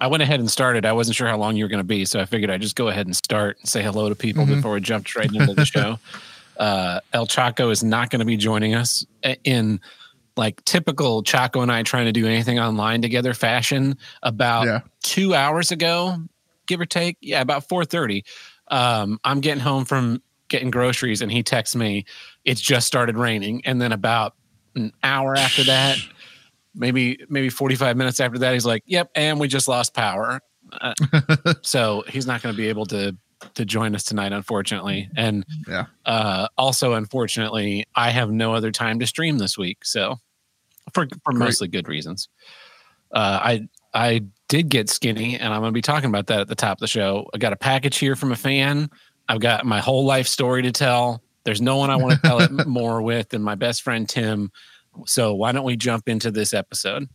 I went ahead and started. I wasn't sure how long you were going to be, so I figured I'd just go ahead and start and say hello to people Mhm. before we jumped right into the show. Uh, El Chaco is not going to be joining us in like typical Chaco and I trying to do anything online together fashion. About Yeah. two hours ago, give or take, yeah, about four thirty. Um, I'm getting home from getting groceries, and he texts me, "It's just started raining," and then about an hour after that maybe maybe 45 minutes after that he's like yep and we just lost power. Uh, so he's not going to be able to to join us tonight unfortunately. And Yeah. uh also unfortunately i have no other time to stream this week so for for Great. mostly good reasons. Uh i i did get skinny and i'm going to be talking about that at the top of the show. I got a package here from a fan. I've got my whole life story to tell. There's no one i want to tell it more with than my best friend tim so why don't we jump into this episode?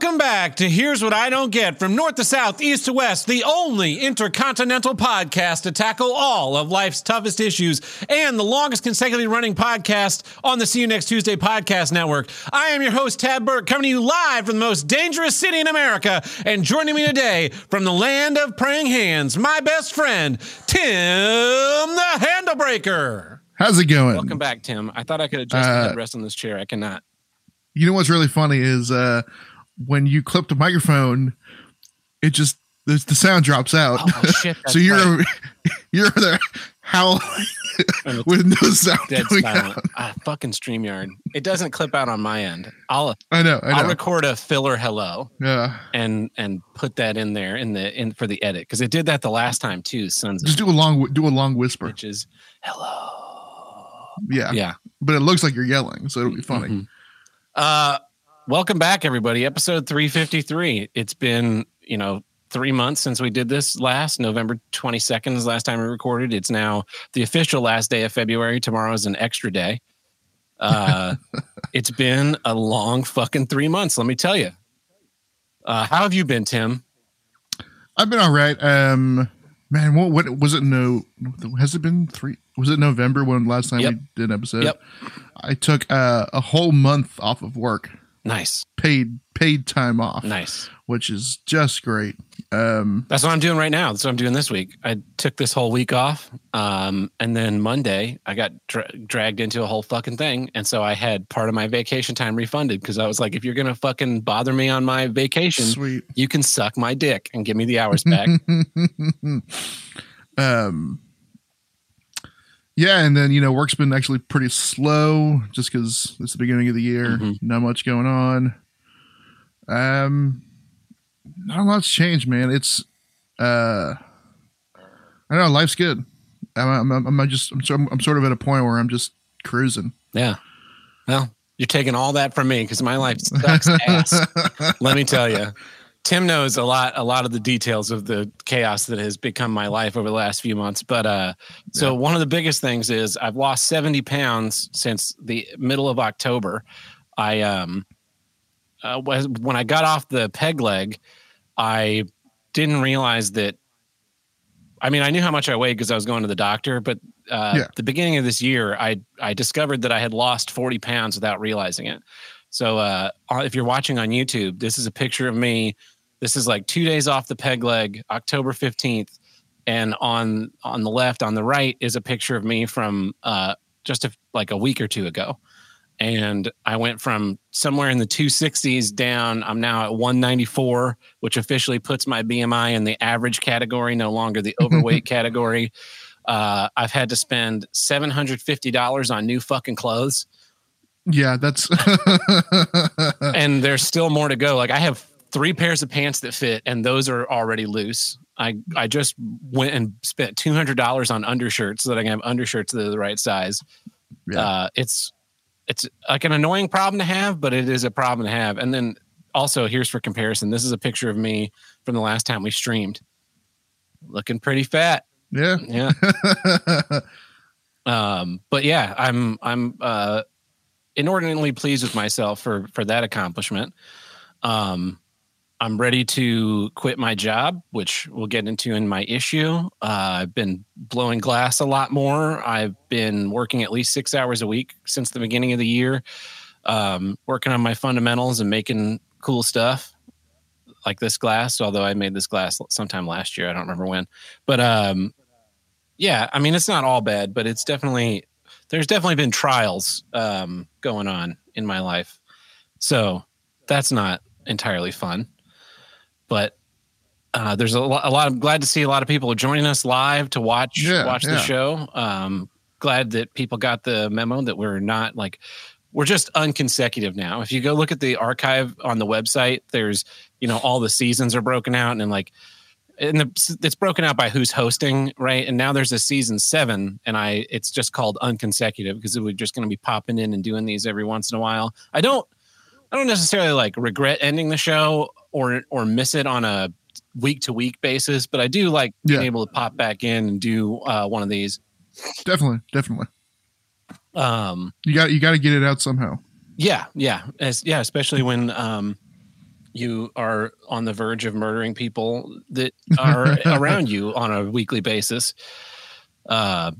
Welcome back to Here's What I Don't Get from North to South, East to West, the only intercontinental podcast to tackle all of life's toughest issues and the longest consecutively running podcast on the See You Next Tuesday podcast network. I am your host, Tab Burke, coming to you live from the most dangerous city in America. And joining me today from the land of praying hands, my best friend, Tim the Handlebreaker. How's it going? Welcome back, Tim. I thought I could adjust Uh, the headrest on this chair. I cannot. You know what's really funny is uh, when you clip the microphone, it just the, the sound drops out. Oh, shit. so you're right. you're there howling with no sound dead going silent. out. Ah, fucking StreamYard. It doesn't clip out on my end. I'll I know. I I'll record a filler hello yeah. and and put that in there in the in for the edit because it did that the last time too. Sons Just do a long do a long whisper. which is Hello. Yeah. Yeah. But it looks like you're yelling, so it'll be funny. Mhm. Uh, welcome back, everybody. Episode three fifty three. It's been you know three months since we did this last. November twenty second is the last time we recorded. It's now the official last day of February. Tomorrow is an extra day. Uh, it's been a long fucking three months. Let me tell you. Uh, how have you been, Tim? I've been all right. Um man, what what was it no has it been three was it November when last time Yep. we did an episode? Yep. I took uh, a whole month off of work. Nice, Paid paid time off. nice. which is just great. Um, That's what I'm doing right now. That's what I'm doing this week. I took this whole week off, um, and then Monday I got dra- dragged into a whole fucking thing, and so I had part of my vacation time refunded because I was like, if you're gonna fucking bother me on my vacation, sweet. you can suck my dick and give me the hours back. um, yeah, and then you know work's been actually pretty slow just because it's the beginning of the year. Mhm. Not much going on. Um, not a lot's changed, man. It's uh, I don't know. Life's good. I'm, I'm, I'm just I'm, sort- I'm sort of at a point where I'm just cruising. yeah. Well, you're taking all that from me because my life sucks ass. let me tell you tim knows a lot a lot of the details of the chaos that has become my life over the last few months but uh so one of the biggest things is i've lost 70 pounds since the middle of october i um uh, was- when i got off the peg leg i didn't realize that i mean i knew how much i weighed because i was going to the doctor but uh Yeah. the beginning of this year i i discovered that i had lost 40 pounds without realizing it so uh, if you're watching on YouTube, this is a picture of me. This is like two days off the peg leg, October 15th. And on on the left, on the right, is a picture of me from uh, just a, like a week or two ago. And I went from somewhere in the 260s down. I'm now at 194, which officially puts my BMI in the average category, no longer the overweight category. Uh, I've had to spend $750 on new fucking clothes yeah, that's and there's still more to go. Like I have three pairs of pants that fit, and those are already loose. I I just went and spent two hundred dollars on undershirts so that I can have undershirts that are the right size. Yeah. Uh, it's it's like an annoying problem to have, but it is a problem to have. And then also here's for comparison. This is a picture of me from the last time we streamed, looking pretty fat. yeah. Yeah. um but yeah i'm i'm uh inordinately pleased with myself for for that accomplishment. Um, I'm ready to quit my job, which we'll get into in my issue. Uh, I've been blowing glass a lot more. I've been working at least six hours a week since the beginning of the year, um, working on my fundamentals and making cool stuff like this glass. Although I made this glass sometime last year, I don't remember when. But um, yeah, I mean, it's not all bad, but it's definitely there's definitely been trials um, going on in my life. So that's not entirely fun but uh, there's a lot, a lot. I'm glad to see a lot of people joining us live to watch Yeah, watch the yeah. show. Um, glad that people got the memo that we're not like we're just unconsecutive now. If you go look at the archive on the website, there's you know all the seasons are broken out and like and the, it's broken out by who's hosting, right? And now there's a season seven, and I it's just called unconsecutive because we're just going to be popping in and doing these every once in a while. I don't I don't necessarily like regret ending the show or or miss it on a week to week basis, but I do like being able to pop back in and do uh, one of these. Definitely, definitely. Um, You got you got to get it out somehow. yeah, yeah, as, yeah, especially when um, you are on the verge of murdering people that are around you on a weekly basis. Uh,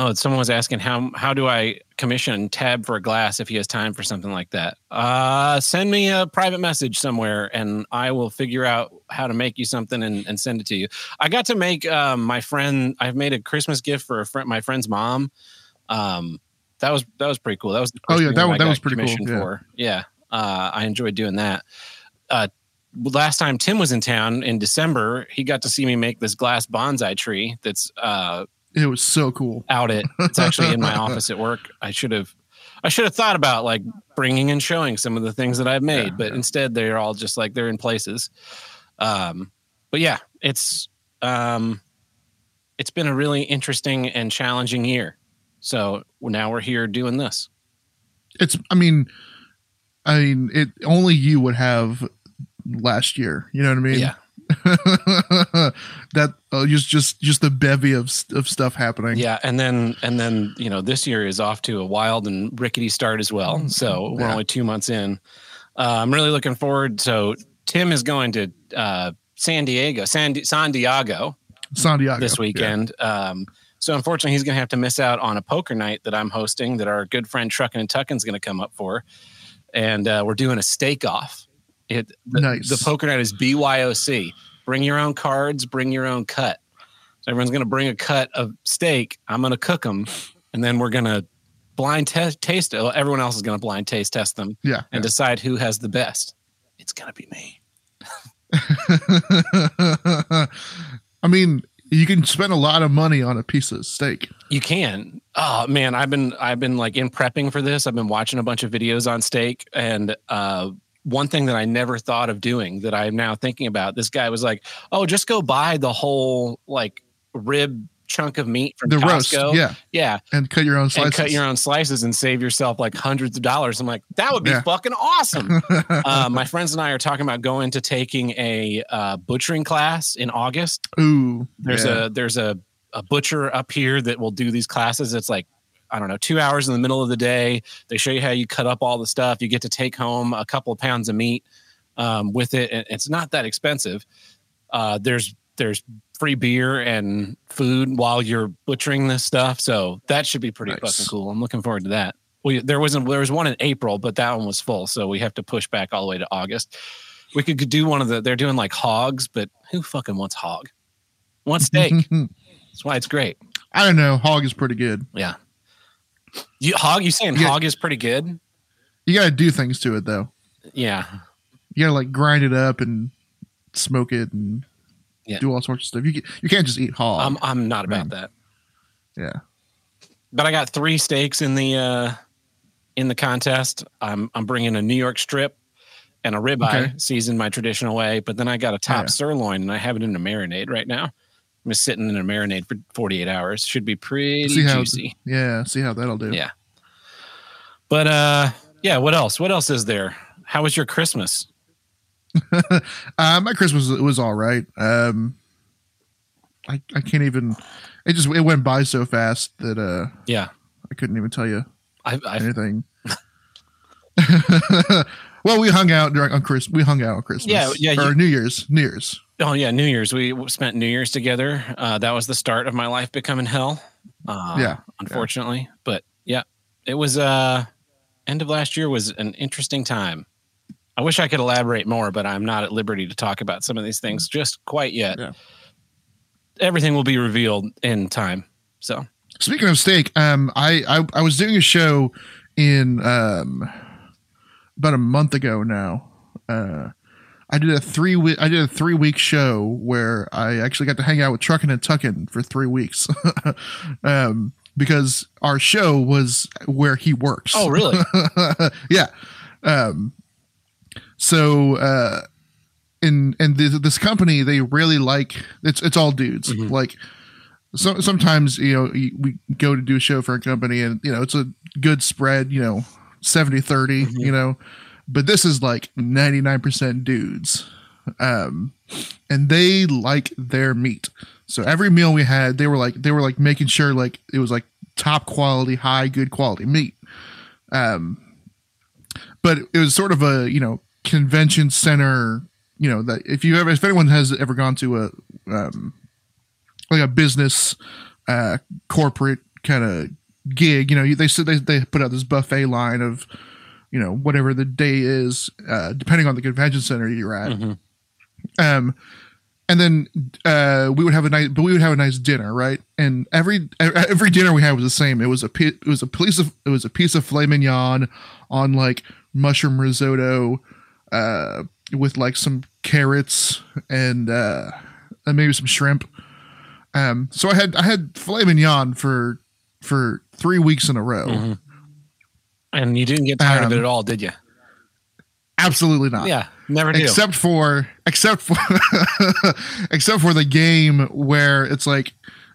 oh, someone was asking how how do I commission Tab for a glass if he has time for something like that? Uh, send me a private message somewhere, and I will figure out how to make you something and, and send it to you. I got to make um, my friend. I've made a Christmas gift for a friend, my friend's mom. Um, that was that was pretty cool. That was the Oh, yeah, that was- that was pretty cool, yeah. For. Yeah, uh, I enjoyed doing that. Uh, last time Tim was in town in December, he got to see me make this glass bonsai tree that's uh, It was so cool. out at. It's actually in my office at work. I should have. I should have thought about like bringing and showing some of the things that I've made, Yeah, but yeah. instead they're all just like they're in places. Um, but yeah, it's um, it's been a really interesting and challenging year. So now we're here doing this. It's. I mean, I mean, it only you would have last year. You know what I mean? yeah, that uh, just just just the bevy of of stuff happening. yeah, and then and then you know this year is off to a wild and rickety start as well. So we're Yeah. only two months in. Uh, I'm really looking forward. So Tim is going to uh, San Diego, San, San Diego San Diego this yeah. weekend. Um, so unfortunately, he's going to have to miss out on a poker night that I'm hosting that our good friend Truckin' and Tuckin's going to come up for, and uh, we're doing a steak off. It the, Nice. the poker night is BYOC. Bring your own cards. Bring your own cut. So everyone's going to bring a cut of steak. I'm going to cook them, and then we're going to blind te- taste it. Everyone else is going to blind taste test them Yeah. and decide who has the best. It's going to be me. I mean, you can spend a lot of money on a piece of steak. You can. Oh man, I've been I've been like in prepping for this. I've been watching a bunch of videos on steak and uh one thing that I never thought of doing that I'm now thinking about. This guy was like, "Oh, just go buy the whole like rib chunk of meat from The roast, Costco." yeah, yeah, and cut your own and slices. cut your own slices and save yourself like hundreds of dollars. I'm like, that would be Yeah. fucking awesome. uh, my friends and I are talking about going to taking a uh, butchering class in August. Ooh, There's yeah. a there's a, a butcher up here that will do these classes. It's like I don't know, two hours in the middle of the day. They show you how you cut up all the stuff. You get to take home a couple of pounds of meat um, with it. and It's not that expensive. Uh, there's there's free beer and food while you're butchering this stuff, so that should be pretty Nice. fucking cool. I'm looking forward to that. We there wasn't there was one in April, but that one was full, so we have to push back all the way to August. We could do one of the. They're doing like hogs, but who fucking wants hog? Want steak? That's why it's great. I don't know. Hog is pretty good. Yeah. You hog? You saying Yeah. hog is pretty good? You got to do things to it though. Yeah. You got to like grind it up and smoke it and Yeah. do all sorts of stuff. You ca- you can't just eat hog. I'm I'm not about that. yeah. But I got three steaks in the uh in the contest. I'm I'm bringing a New York strip and a ribeye Okay. seasoned my traditional way. But then I got a top Yeah. sirloin and I have it in a marinade right now. I'm sitting in a marinade for 48 hours. Should be pretty See how juicy. yeah. See how that'll do. Yeah. But uh yeah, what else? What else is there? How was your Christmas? Uh, my Christmas was, was all right. Um, I I can't even. It just it went by so fast that uh Yeah. I couldn't even tell you I I anything. well, we hung out during on Chris. We hung out on Christmas. Yeah, yeah, Or you- New Year's. New Year's. Oh yeah, New Year's. We spent New Year's together. Uh, that was the start of my life becoming hell. Uh, Yeah, unfortunately, but yeah, it was. Uh, end of last year was an interesting time. I wish I could elaborate more, but I'm not at liberty to talk about some of these things just quite yet. Yeah. Everything will be revealed in time. So Speaking of steak, um, I, I I was doing a show in um about a month ago now. Uh, I did a three week I did a three week show where I actually got to hang out with Truckin' and Tuckin' for three weeks. um, because our show was where he works. Oh, really? yeah. Um, so uh, in and this, this company they really like it's it's all dudes Mhm. like. So sometimes you know we go to do a show for a company and you know it's a good spread you know 70 30 Mhm. you know but this is like 99% dudes. Um and they like their meat. So every meal we had they were like they were like making sure like it was like top quality high good quality meat. Um but it was sort of a you know convention center you know that if you ever if anyone has ever gone to a um like a business uh corporate kind of gig you know they said they, they put out this buffet line of you know whatever the day is uh depending on the convention center you're at. Mhm. um and then uh we would have a nice but we would have a nice dinner right? And every every dinner we had was the same. It was a it was a piece of it was a piece of filet mignon on like mushroom risotto uh with like some carrots and uh and maybe some shrimp. Um so i had i had filet mignon for for three weeks in a row. Mhm. And you didn't get tired of it Um, at all, did you? absolutely not Yeah, never do. except for except for except for the game where it's like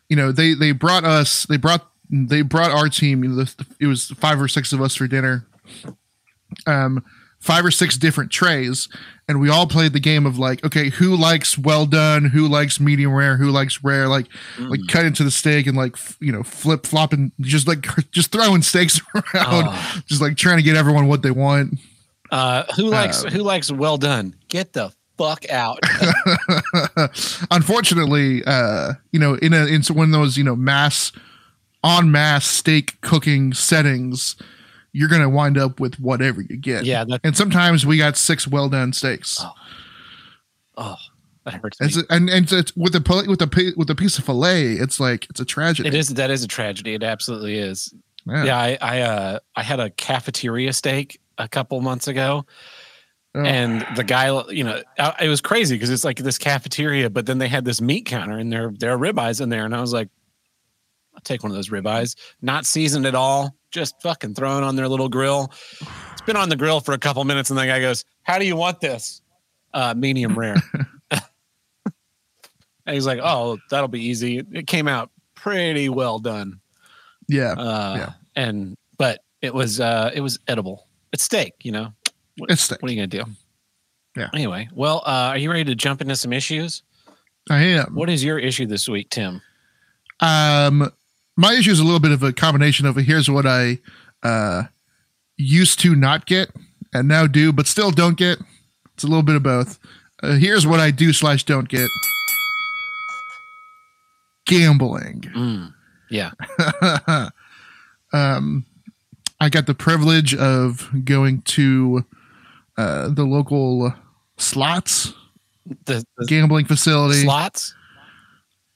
you know they they brought us they brought they brought our team you know the, it was five or six of us for dinner um five or six different trays and we all played the game of like okay who likes well done who likes medium rare who likes rare like like Mm. cut into the steak and like f- you know flip flopping just like just throwing steaks around Oh. just like trying to get everyone what they want Uh, who likes Um, who likes well done? Get the fuck out. unfortunately, uh, you know, in a in one of those you know mass on mass steak cooking settings, you're gonna wind up with whatever you get. yeah, And sometimes we got six well done steaks. Oh, oh that hurts. It's, and and it's with a pil- with pi- with a piece of fillet, it's like it's a tragedy. It is that is a tragedy. It absolutely is. Yeah. Yeah, I I uh I had a cafeteria steak a couple months ago, Oh. and the guy, you know, it was crazy because it's like this cafeteria, but then they had this meat counter and there there are ribeyes in there, and I was like, I'll take one of those ribeyes, not seasoned at all, just fucking thrown on their little grill. It's been on the grill for a couple minutes, and the guy goes, "How do you want this? Uh, medium rare." and he's like, "Oh, that'll be easy." It came out pretty well done. yeah. Uh, Yeah. And but it was uh it was edible. It's steak, you know. What, It's steak. what are you gonna do? Yeah. Anyway, well, uh, are you ready to jump into some issues? I am. What is your issue this week, Tim? Um, my issue is a little bit of a combination of a, here's what I uh, used to not get and now do, but still don't get. It's a little bit of both. Uh, here's what I do slash don't get. Gambling. Mm, yeah. um, I got the privilege of going to uh, the local slots The, the gambling facility. slots.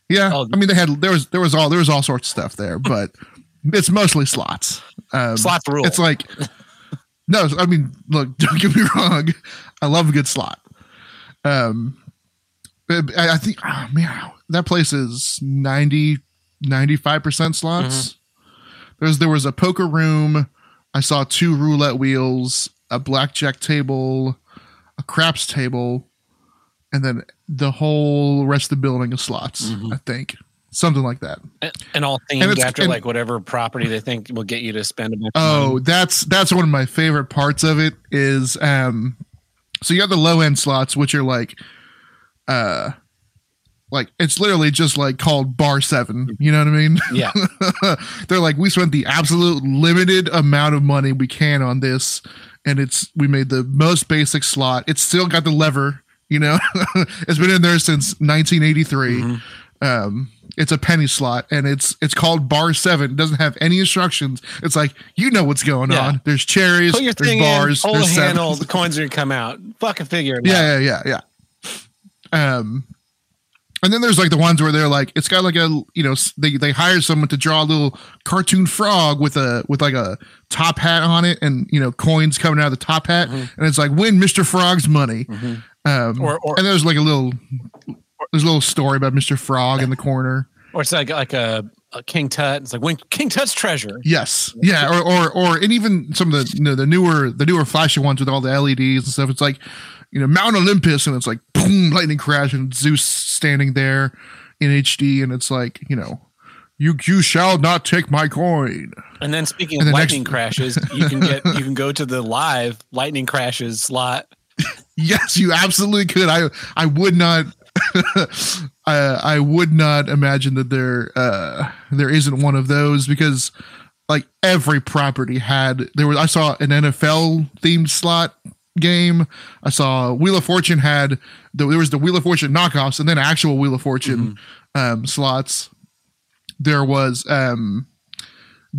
Yeah, Oh. I mean they had there was there was all there was all sorts of stuff there, but it's mostly slots. Um, Slots rule. It's like no, I mean look, don't get me wrong, I love a good slot. Um, but I, I think oh man, that place is 90 95 percent slots. There's there was a poker room. I saw two roulette wheels, a blackjack table, a craps table, and then the whole rest of the building of slots. Mhm. I think something like that. and, and all and themed it's- after and- like whatever property they think will get you to spend a bunch of Oh, money. that's that's one of my favorite parts of it is um so you have the low end slots which are like uh like it's literally just like called bar 7, you know what I mean? Yeah. They're like we spent the absolute limited amount of money we can on this and it's we made the most basic slot. It's still got the lever, you know. it's been in there since 1983. Mm-hmm. Um, it's a penny slot, and it's it's called bar seven. It doesn't have any instructions. It's like you know what's going Yeah. on. There's cherries. Put your there's thing bars. in, hold there's handle, sevens. the coins are gonna come out. Fucking figure it out. Yeah, yeah, yeah, yeah. Um, and then there's like the ones where they're like, it's got like a, you know, they they hire someone to draw a little cartoon frog with a with like a top hat on it, and you know, coins coming out of the top hat, Mhm. and it's like win Mister Frog's money. Mhm. Um, Or- or- and there's like a little, there's a little story about Mister Frog in the corner. Or it's like like a, a King Tut. It's like when King Tut's treasure. Yes, yeah, or or or and even some of the you know, the newer the newer flashy ones with all the LEDs and stuff. It's like you know Mount Olympus, and it's like boom, lightning crash, and Zeus standing there in HD, and it's like you know, you you shall not take my coin. And then speaking And of the next- lightning crashes, you can get you can go to the live lightning crashes slot. Yes, you absolutely could. I I would not. I I would not imagine that there uh there isn't one of those because like every property had there was I saw an NFL themed slot game. I saw Wheel of Fortune had the, there was the Wheel of Fortune knockoffs and then actual Wheel of Fortune um slots. There was um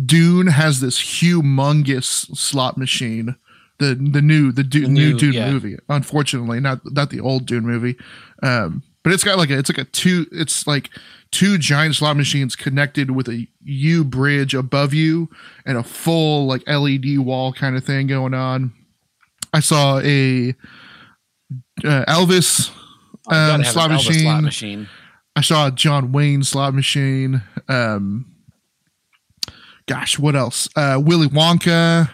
Dune has this humongous slot machine. The the new the, Dune, The new, new- Dune yeah. movie. Unfortunately, not not the old Dune movie. Um, but it's got like a it's like a two it's like two giant slot machines connected with a U bridge above you and a full like LED wall kind of thing going on. I saw a uh, Elvis um, slot Elvis machine. slot machine. I saw a John Wayne slot machine. Um, gosh, what else? Uh, Willy Wonka.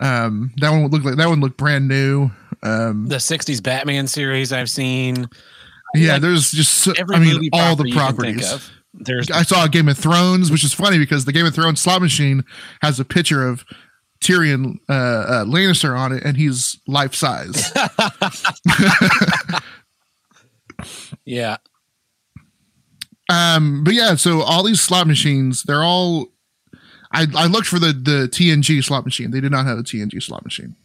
Um, that one would look like that one looked brand new. Um, The '60s Batman series I've seen. yeah, like, there's just so, I mean all the property you can think properties. of. There's I saw Game of Thrones, which is funny because the Game of Thrones slot machine has a picture of Tyrion uh, uh, Lannister on it, and he's life size. yeah. um, but yeah, so all these slot machines, they're all. I, I looked for the the TNG slot machine. They did not have a TNG slot machine.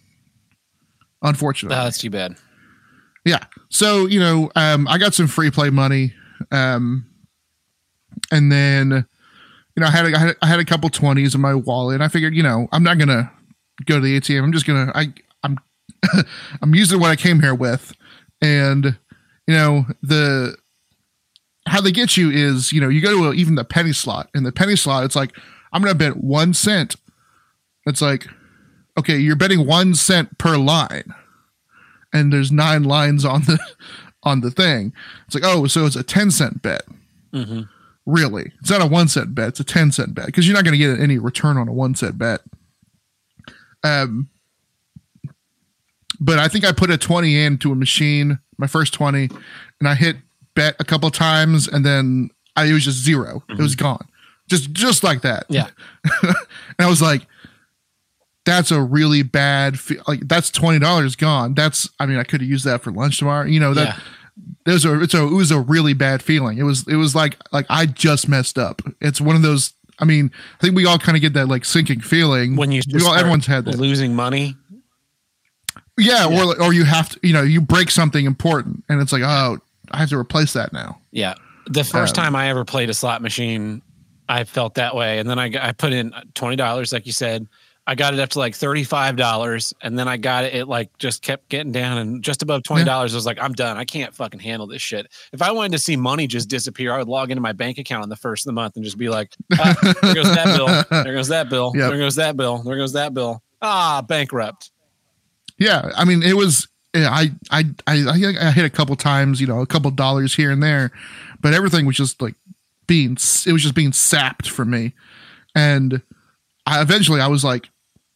Unfortunately, Oh, that's too bad. yeah. So you know, um, I got some free play money, um, and then you know, I had a, I had, I had a couple twenties in my wallet. And I figured, you know, I'm not gonna go to the ATM. I'm just gonna I I'm I'm using what I came here with, and you know the how they get you is you know you go to a, even the penny slot and the penny slot it's like I'm gonna bet one cent. It's like okay, you're betting one cent per line and there's nine lines on the on the thing. It's like, oh, so it's a 10 cent bet. hmm Really. It's not a one cent bet, it's a 10 cent bet because you're not going to get any return on a one cent bet. Um but I think I put a 20 into a machine, my first 20, and I hit bet a couple times and then I it was just 0 It was gone. Just just like that. Yeah. and I was like, that's a really bad, fe- like that's twenty dollars gone. That's, I mean, I could have used that for lunch tomorrow. You know that yeah. there's a, it's a, it was a really bad feeling. It was, it was like, like I just messed up. It's one of those. I mean, I think we all kind of get that like sinking feeling When you all, everyone's had that. losing money. Yeah, Yeah. or or you have to, you know, you break something important, and it's like, oh, I have to replace that now. Yeah. The first Um, time I ever played a slot machine, I felt that way. And then I, I put in $20, like you said. I got it up to like $35. And then I got it, it like just kept getting down and just above $20. I was like, I'm done. I can't fucking handle this shit. If I wanted to see money just disappear, I would log into my bank account on the first of the month and just be like, ah, there goes that bill. There goes that bill. Yep. There goes that bill. There goes that bill. Ah, bankrupt. Yeah, I mean, it was. yeah, I I I I hit a couple times, you know, a couple dollars here and there, but everything was just like being. It was just being sapped from me, and I eventually I was like,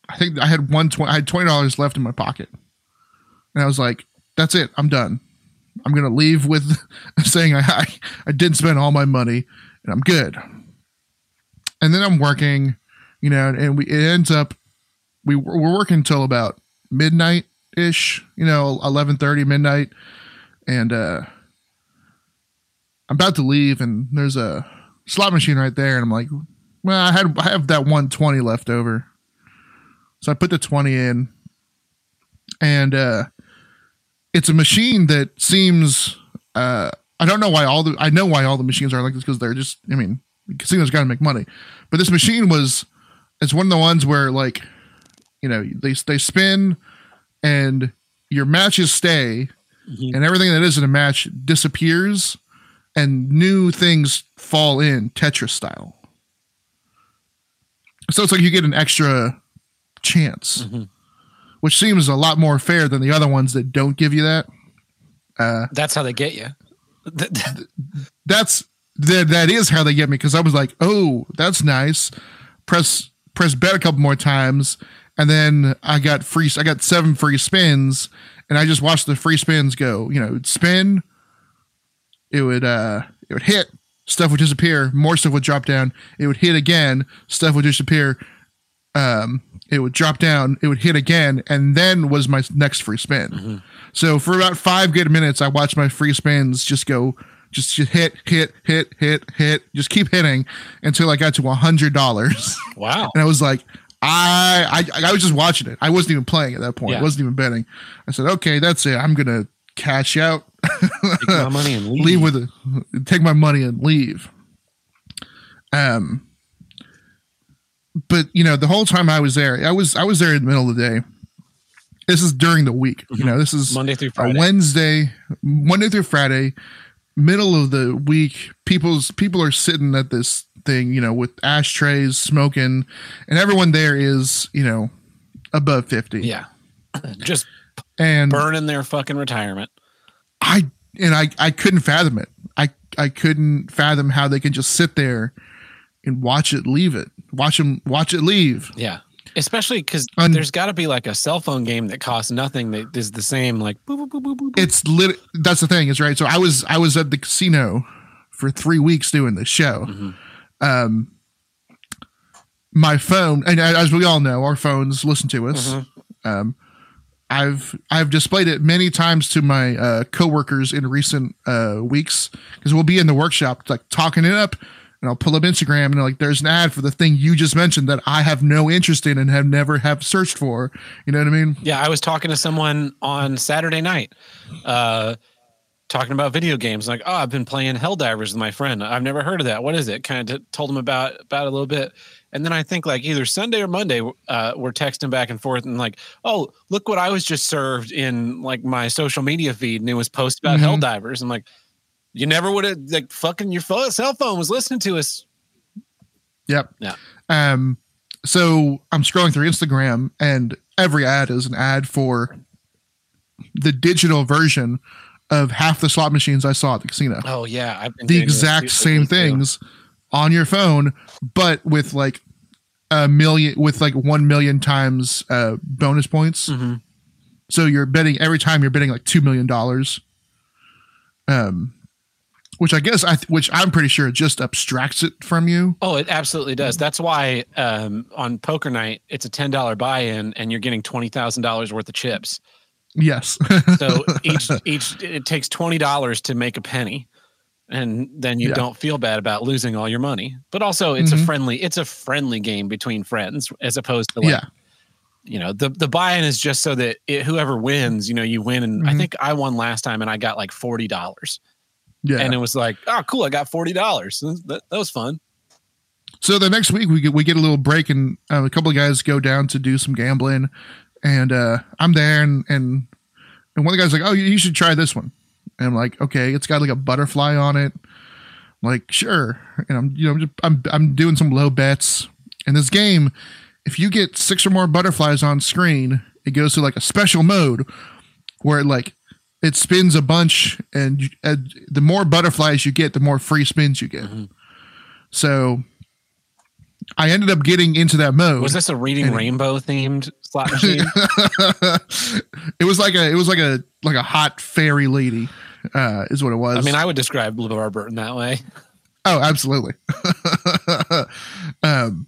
I think I had one twenty. I had twenty dollars left in my pocket, and I was like, that's it. I'm done. I'm gonna leave with saying I I, I didn't spend all my money and I'm good. And then I'm working, you know, and we it ends up we we're working until about midnight ish, you know, eleven thirty midnight, and uh I'm about to leave, and there's a slot machine right there, and I'm like, well, I had I have that one twenty left over, so I put the twenty in, and uh, it's a machine that seems. Uh, I don't know why all the. I know why all the machines are like this because they're just. I mean, casinos got to make money, but this machine was. It's one of the ones where like, you know, they they spin, and your matches stay, Mhm. and everything that is in a match disappears, and new things fall in Tetris style. So it's like you get an extra chance, Mhm. which seems a lot more fair than the other ones that don't give you that. Uh, That's how they get you. Th- th- that's that that is how they get me because I was like, oh, that's nice. Press press bet a couple more times, and then I got free. I got seven free spins, and I just watched the free spins go. You know, spin. It would uh, it would hit. Stuff would disappear. More stuff would drop down. It would hit again. Stuff would disappear. Um, it would drop down. It would hit again, and then was my next free spin. Mhm. So for about five good minutes, I watched my free spins just go, just, just hit, hit, hit, hit, hit, just keep hitting until I got to a hundred dollars, Wow. and I was like, I, I, I was just watching it. I wasn't even playing at that point. Yeah. I wasn't even betting. I said, okay, that's it. I'm gonna cash out, Take my money and leave. leave with it, take my money and leave. Um, but you know, the whole time I was there, I was I was there in the middle of the day. This is during the week. You know, this is Monday through Friday. Wednesday, Monday through Friday, middle of the week. People's people are sitting at this thing, you know, with ashtrays, smoking, and everyone there is, you know, above fifty. yeah. Just and burning their fucking retirement. I and I I couldn't fathom it. I I couldn't fathom how they can just sit there and watch it leave it. Watch them watch it leave. Yeah. Especially because Un- there's got to be like a cell phone game that costs nothing that is the same. Like, boop, boop, boop. It's lit. That's the thing, is right. So I was I was at the casino for three weeks doing this show. Mhm. Um, my phone, and as we all know, our phones listen to us. Mhm. Um, I've I've displayed it many times to my uh, coworkers in recent uh, weeks because we'll be in the workshop like talking it up, and I'll pull up Instagram and like there's an ad for the thing you just mentioned that I have no interest in and have never have searched for. You know what I mean? Yeah, I was talking to someone on Saturday night, uh, talking about video games. Like, oh, I've been playing Helldivers with my friend. I've never heard of that. What is it? Kind of told him about about a little bit, and then I think like either Sunday or Monday, uh, we're texting back and forth, and like, oh, look what I was just served in like my social media feed, and it was post about Mhm. Helldivers. I'm like, you never would have like fucking your cell phone was listening to us. Yep. Yeah. Um, so I'm scrolling through Instagram and every ad is an ad for the digital version of half the slot machines I saw at the casino. Oh yeah, I've been the exact same too. On your phone, but with like a million, with like 1 million times uh, bonus points. Mhm. So you're betting every time you're betting like $2 million. Um, which I guess I, th- which I'm pretty sure just abstracts it from you. Oh, it absolutely does. That's why um, on poker night it's a ten dollar buy in, and you're getting twenty thousand dollars worth of chips. Yes. So each each it takes twenty dollars to make a penny, and then you Yeah. don't feel bad about losing all your money. But also, it's Mhm. a friendly it's a friendly game between friends as opposed to like yeah. you know the the buy in is just so that it, whoever wins, you know, you win. And I Mhm. think I won last time, and I got like forty dollars, Yeah. and it was like, oh, cool, I got forty dollars. That, that was fun. So the next week we get we get a little break and uh, a couple of guys go down to do some gambling, and uh, I'm there and and and one of the guys like, oh, you should try this one, and I'm like, okay, it's got like a butterfly on it, I'm like sure, and I'm you know I'm just, I'm I'm doing some low bets, and this game, if you get six or more butterflies on screen, it goes to like a special mode where it like it spins a bunch, and you, uh, the more butterflies you get, the more free spins you get. Mhm. So I ended up getting into that mode. Was this a reading And- rainbow themed slot machine? it was like a it was like a like a hot fairy lady, uh, is what it was. I mean, I would describe LeVar Burton that way. oh, absolutely. um,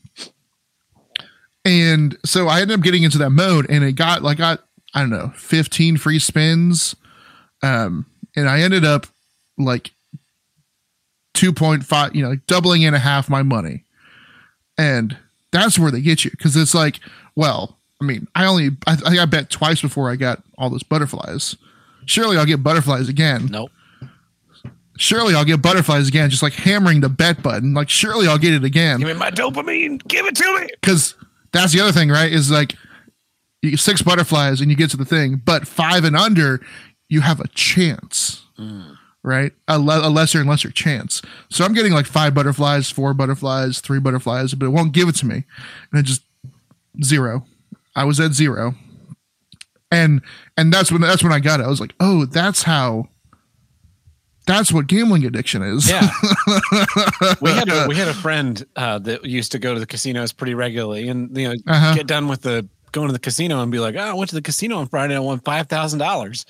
and so I ended up getting into that mode, and it got like I I don't know fifteen free spins, um, and I ended up like two point five, you know, like doubling and a half my money, and that's where they get you because it's like, well, I mean, I only I, I I bet twice before I got all those butterflies. Surely I'll get butterflies again. Nope. Surely I'll get butterflies again. Just like hammering the bet button. Like surely I'll get it again. Give me my dopamine. Give it to me. Because that's the other thing, right? Is like you get six butterflies and you get to the thing, but five and under, you have a chance, mm. right? A, le- a lesser and lesser chance. So I'm getting like five butterflies, four butterflies, three butterflies, but it won't give it to me, and it just zero. I was at zero, and and that's when that's when I got it. I was like, oh, that's how. That's what gambling addiction is. Yeah. we had a we had a friend uh, that used to go to the casinos pretty regularly, and you know, Uh-huh. get done with the going to the casino and be like, "Oh, I went to the casino on Friday. and I won five thousand dollars."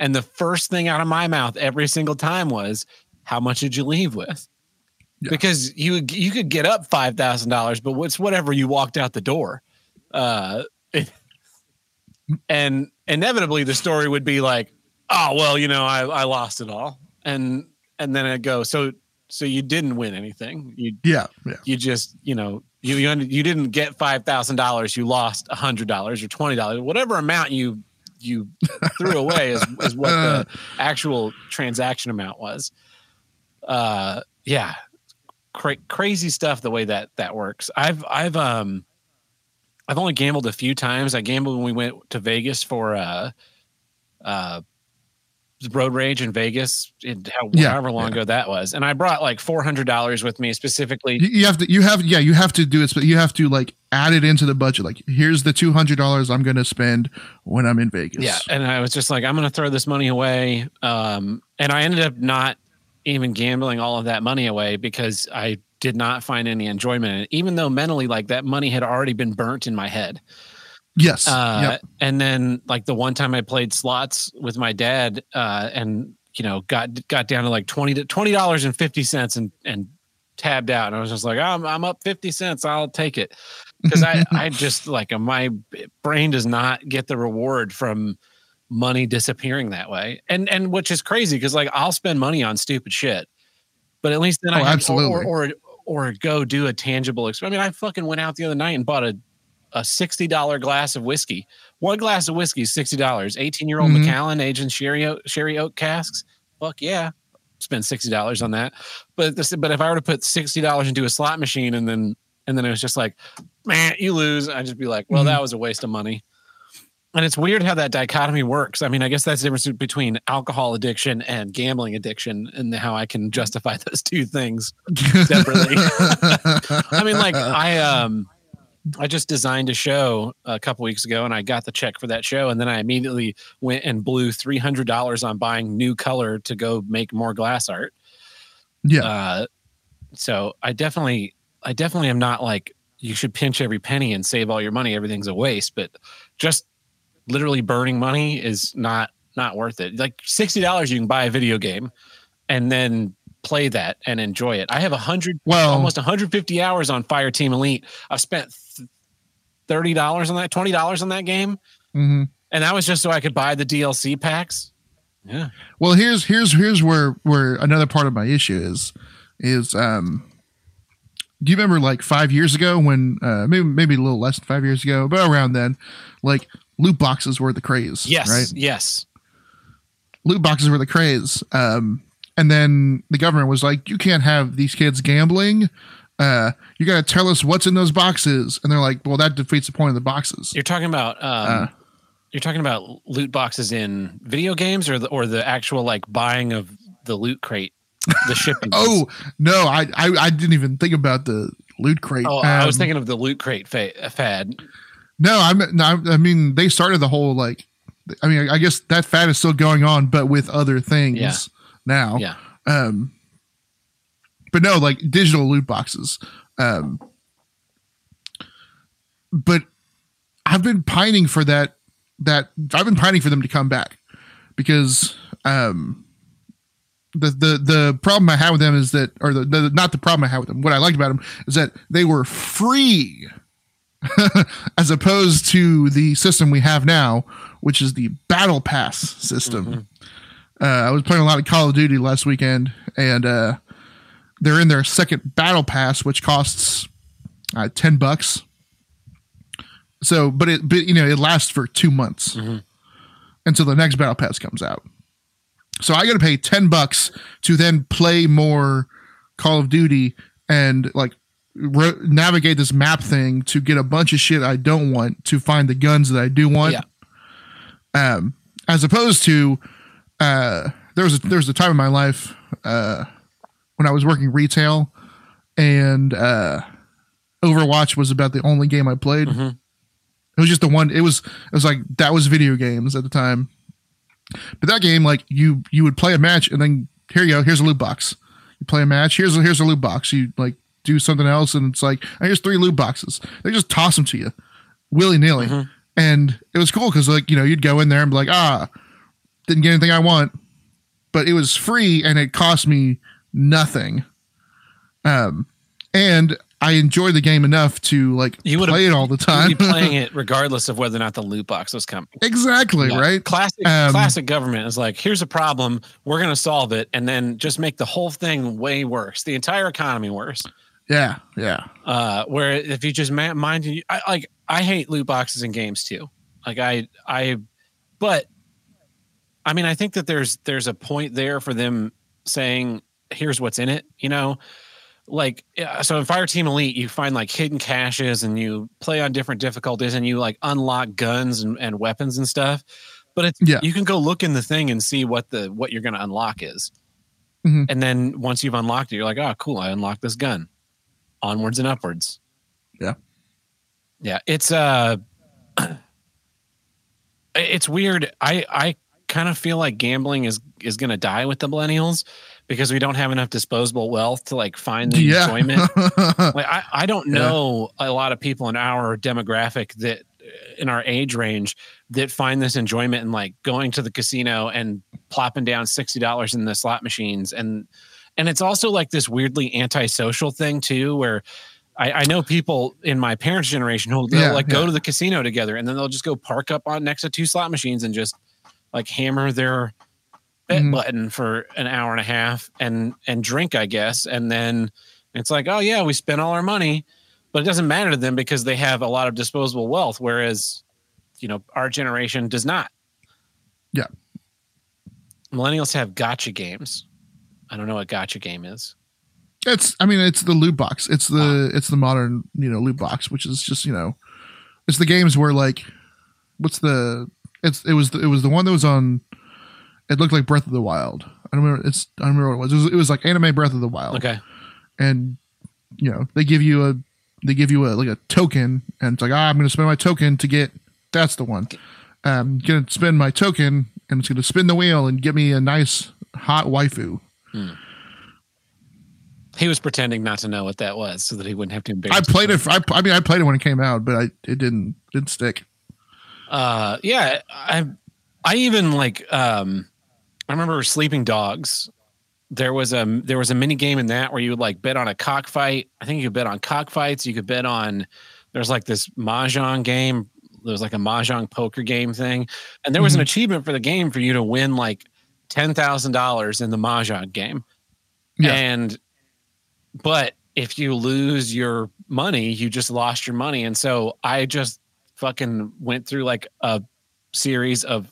And the first thing out of my mouth every single time was, "How much did you leave with?" Yeah. Because you you could get up five thousand dollars, but what's whatever you walked out the door. Uh, it- and inevitably, the story would be like, "Oh, well, you know, I I lost it all," and and then it go so so you didn't win anything. You yeah, yeah. you just you know you you, you didn't get five thousand dollars. You lost a hundred dollars or twenty dollars, whatever amount you you threw away is is what the actual transaction amount was. Uh, yeah, Cra- crazy stuff. The way that that works. I've I've um I've only gambled a few times. I gambled when we went to Vegas for uh uh road rage in Vegas. In how, Yeah, however long yeah. ago that was, and I brought like four hundred dollars with me specifically. You, you have to, you have, yeah, you have to do it, but you have to like add it into the budget. Like, here's the two hundred dollars I'm going to spend when I'm in Vegas. Yeah, and I was just like, I'm going to throw this money away. Um, and I ended up not even gambling all of that money away because I did not find any enjoyment in it, even though mentally, like that money had already been burnt in my head. Yes. Uh, Yep. And then, like the one time I played slots with my dad, uh, and you know, got got down to like twenty to twenty dollars and fifty cents, and and tabbed out, and I was just like, I'm I'm up fifty cents, I'll take it, because I I just like my brain does not get the reward from money disappearing that way, and and which is crazy because like I'll spend money on stupid shit, but at least then I Oh, have, absolutely. or, or or go do a tangible. Exp- I mean, I fucking went out the other night and bought a a sixty dollar glass of whiskey. One glass of whiskey is sixty dollars. Eighteen year old Mhm. Macallan aged in sherry oak, sherry oak casks. Fuck yeah, spend sixty dollars on that. But this, but if I were to put sixty dollars into a slot machine and then and then it was just like, man, you lose. I'd just be like, well, Mhm. that was a waste of money. And it's weird how that dichotomy works. I mean, I guess that's the difference between alcohol addiction and gambling addiction, and how I can justify those two things separately. I mean, like I um I just designed a show a couple weeks ago and I got the check for that show and then I immediately went and blew three hundred dollars on buying new color to go make more glass art. yeah. Uh so I definitely I definitely am not like you should pinch every penny and save all your money, everything's a waste, but just literally burning money is not not worth it. Like sixty dollars you can buy a video game and then play that and enjoy it. I have a hundred well, almost 150 hours on Fireteam Elite. I've spent thirty dollars on that, twenty dollars on that game, mhm. and that was just so I could buy the DLC packs. Yeah, well, here's here's here's where where another part of my issue is is um. Do you remember like five years ago when uh, maybe maybe a little less than five years ago, but around then, like loot boxes were the craze. yes, Right. yes, loot boxes were the craze. Um, and then the government was like, you can't have these kids gambling. Uh, you got to tell us what's in those boxes. And they're like, well, that defeats the point of the boxes. You're talking about um, Uh. you're talking about loot boxes in video games, or the or the actual like buying of the loot crate, the shipping. Oh no, I, I I didn't even think about the loot crate. Oh, I was Um, thinking of the loot crate fa- fad. No, I'm no, I mean they started the whole like, I mean, I guess that fad is still going on, but with other things Yeah. now. Yeah, Um, but no, like digital loot boxes. Um, but I've been pining for that. That I've been pining for them to come back because um, the the the problem I had with them is that, or the, the not the problem I had with them. What I liked about them is that they were free, as opposed to the system we have now, which is the battle pass system. Uh, I was playing a lot of Call of Duty last weekend, and uh, they're in their second battle pass, which costs uh, ten bucks. So, but it, but you know, it lasts for two months Mhm. until the next battle pass comes out. So I got to pay ten bucks to then play more Call of Duty and like ro- navigate this map thing to get a bunch of shit I don't want to find the guns that I do want. Yeah. Um, as opposed to, uh, there was a, there was a time in my life uh, when I was working retail, and uh, Overwatch was about the only game I played. Mhm. It was just the one. It was it was like that was video games at the time. But that game, like you you would play a match and then here you go, here's a loot box. You play a match, here's a, here's a loot box. You like do something else and it's like "Oh, here's three loot boxes. They just toss them to you willy nilly, Mhm. and it was cool because like you know you'd go in there and be like ah didn't get anything I want, but it was free and it cost me nothing. Um, and I enjoyed the game enough to like You would've- play it all the time. You'd be playing it regardless of whether or not the loot box was coming. exactly Yeah. right. Classic Um, classic government is like, here's a problem, we're gonna solve it, and then just make the whole thing way worse, the entire economy worse. Yeah, yeah. Uh, where if you just mind you, I like I hate loot boxes in games too. Like I I, but I mean I think that there's there's a point there for them saying here's what's in it. You know, like so in Fireteam Elite you find like hidden caches and you play on different difficulties and you like unlock guns and, and weapons and stuff. But it's Yeah. you can go look in the thing and see what the what you're going to unlock is. Mhm. And then once you've unlocked it, you're like, oh, cool, I unlocked this gun. Onwards and upwards. Yeah. Yeah. It's uh it's weird. I I kind of feel like gambling is is gonna die with the millennials because we don't have enough disposable wealth to like find the yeah. enjoyment. Like I, I don't Yeah. know a lot of people in our demographic that in our age range that find this enjoyment in like going to the casino and plopping down sixty dollars in the slot machines and and it's also like this weirdly antisocial thing too where I, I know people in my parents' generation who Yeah, like go yeah. to the casino together and then they'll just go park up on next to two slot machines and just like hammer their bet Mhm. button for an hour and a half and and drink, I guess. And then it's like, oh yeah, we spent all our money, but it doesn't matter to them because they have a lot of disposable wealth, whereas you know our generation does not. Yeah. Millennials have gacha games. I don't know what gacha game is. It's I mean it's the loot box. It's the it's the modern, you know, loot box, which is just, you know, it's the games where like what's the it's it was the, it was the one that was on it looked like Breath of the Wild. I don't remember it's I don't remember what it was. It was, it was like anime Breath of the Wild. Okay. And you know, they give you a they give you a like a token and it's like, ah, I'm gonna spend my token to get that's the one. Um gonna spend my token and it's gonna spin the wheel and give me a nice hot waifu. He was pretending not to know what that was so that he wouldn't have to embarrass I played it. For, I, I mean, I played it when it came out, but I it didn't didn't stick. Uh, yeah, I, I even like, um, I remember Sleeping Dogs. There was a there was a mini game in that where you would like bet on a cockfight. I think you could bet on cockfights. You could bet on. There's like this mahjong game. There was like a mahjong poker game thing, and there was an achievement for the game for you to win like ten thousand dollars in the mahjong game. Yeah. And but if you lose your money, you just lost your money. And so I just fucking went through like a series of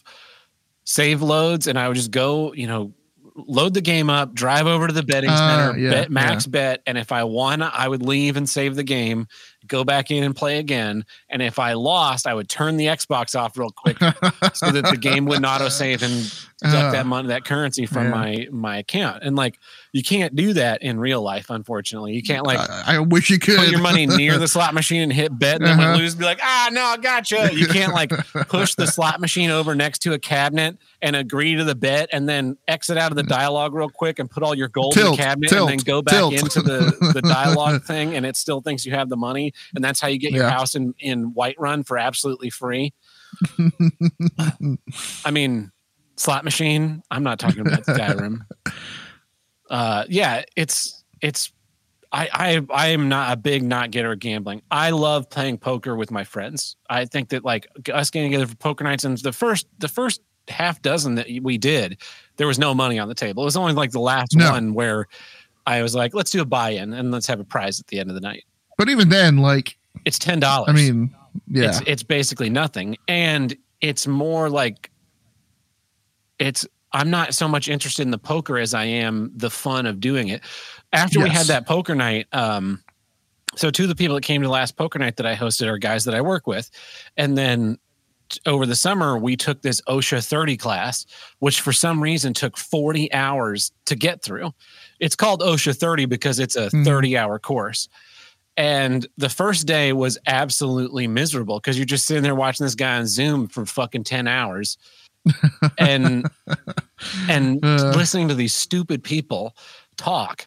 save loads and I would just go, you know, load the game up, drive over to the betting Uh, center, yeah, bet max bet. And if I won, I would leave and save the game, go back in and play again. And if I lost, I would turn the Xbox off real quick so that the game would not auto save and deduct Uh, that money, that currency from yeah. my my account. And like you can't do that in real life, unfortunately. You can't like I, I wish you could put your money near the slot machine and hit bet, and then Uh-huh. lose, be like, ah, no, I gotcha. You can't like push the slot machine over next to a cabinet and agree to the bet, and then exit out of the dialogue real quick and put all your gold in the cabinet, tilt, and then go back tilt. into the the dialogue thing, and it still thinks you have the money, and that's how you get your Yeah. house in in Whiterun for absolutely free. I mean, slot machine. I'm not talking about the Skyrim. Uh, yeah, it's it's. I I I am not a big not getter at gambling. I love playing poker with my friends. I think that like us getting together for poker nights and the first the first half dozen that we did, there was no money on the table. It was only like the last No. one where I was like, let's do a buy-in and let's have a prize at the end of the night. But even then, like It's ten dollars. I mean, Yeah. It's it's basically nothing. And it's more like it's I'm not so much interested in the poker as I am the fun of doing it. After we had that poker night, um so two of the people that came to the last poker night that I hosted are guys that I work with. And then over the summer we took this OSHA 30 class, which for some reason took 40 hours to get through. It's called OSHA 30 because it's a Mhm. 30 hour course. And the first day was absolutely miserable because you're just sitting there watching this guy on Zoom for fucking 10 hours and and Uh. listening to these stupid people talk.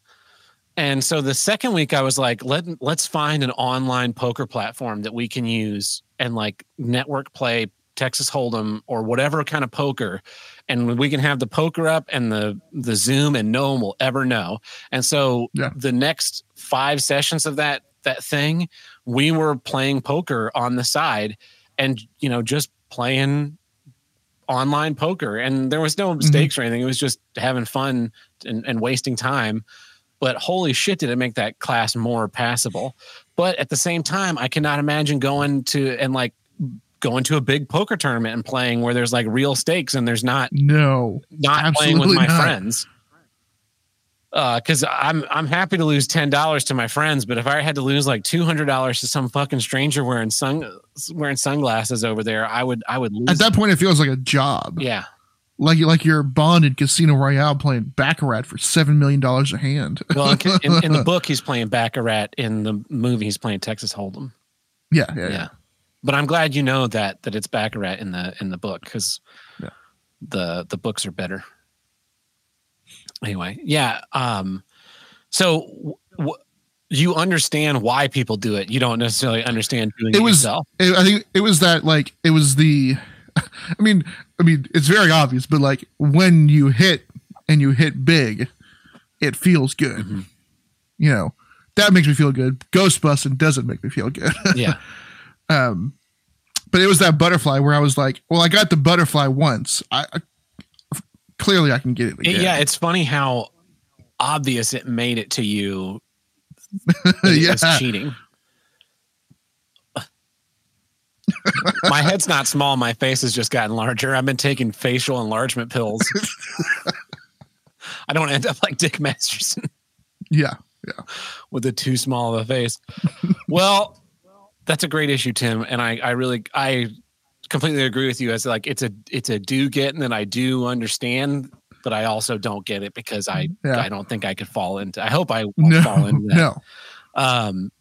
And so the second week I was like, let let's find an online poker platform that we can use and like network play Texas Hold'em or whatever kind of poker. And we can have the poker up and the the Zoom and no one will ever know. And so Yeah. the next five sessions of that that thing, we were playing poker on the side and you know, just playing online poker and there was no mm-hmm. mistakes or anything. It was just having fun and, and wasting time. But holy shit, did it make that class more passable? But at the same time, I cannot imagine going to and like going to a big poker tournament and playing where there's like real stakes and there's not no. not playing with my not. friends. Uh, because I'm I'm happy to lose ten dollars to my friends, but if I had to lose like two hundred dollars to some fucking stranger wearing sun wearing sunglasses over there, I would I would lose. At that point, it feels like a job. yeah, Like like you're bonded Casino Royale playing Baccarat for seven million dollars a hand. well, in, in, in the book he's playing Baccarat. In the movie, he's playing Texas Hold'em. yeah, yeah, Yeah. yeah. but I'm glad you know that that it's Baccarat in the in the book because Yeah. the the books are better. Anyway, yeah. Um, so w- w- you understand why people do it. You don't necessarily understand doing it, It was- yourself. It- I think it was that like it was the. I mean, I mean, it's very obvious, but like when you hit and you hit big, it feels good. Mhm. You know, that makes me feel good. Ghost busting doesn't make me feel good. Yeah, um but it was that butterfly where i was like well i got the butterfly once i, I clearly i can get it again yeah. It's funny how obvious it made it to you. yeah cheating. my head's not small. My face has just gotten larger. I've been taking facial enlargement pills. I don't end up like Dick Masterson Yeah. yeah with a too small of a face. well, that's a great issue, Tim, and I, I really, I completely agree with you. As like, it's a, it's a do get, and then I do understand, but I also don't get it because I, Yeah. I don't think I could fall into. I hope I won't no fall into that. no Um,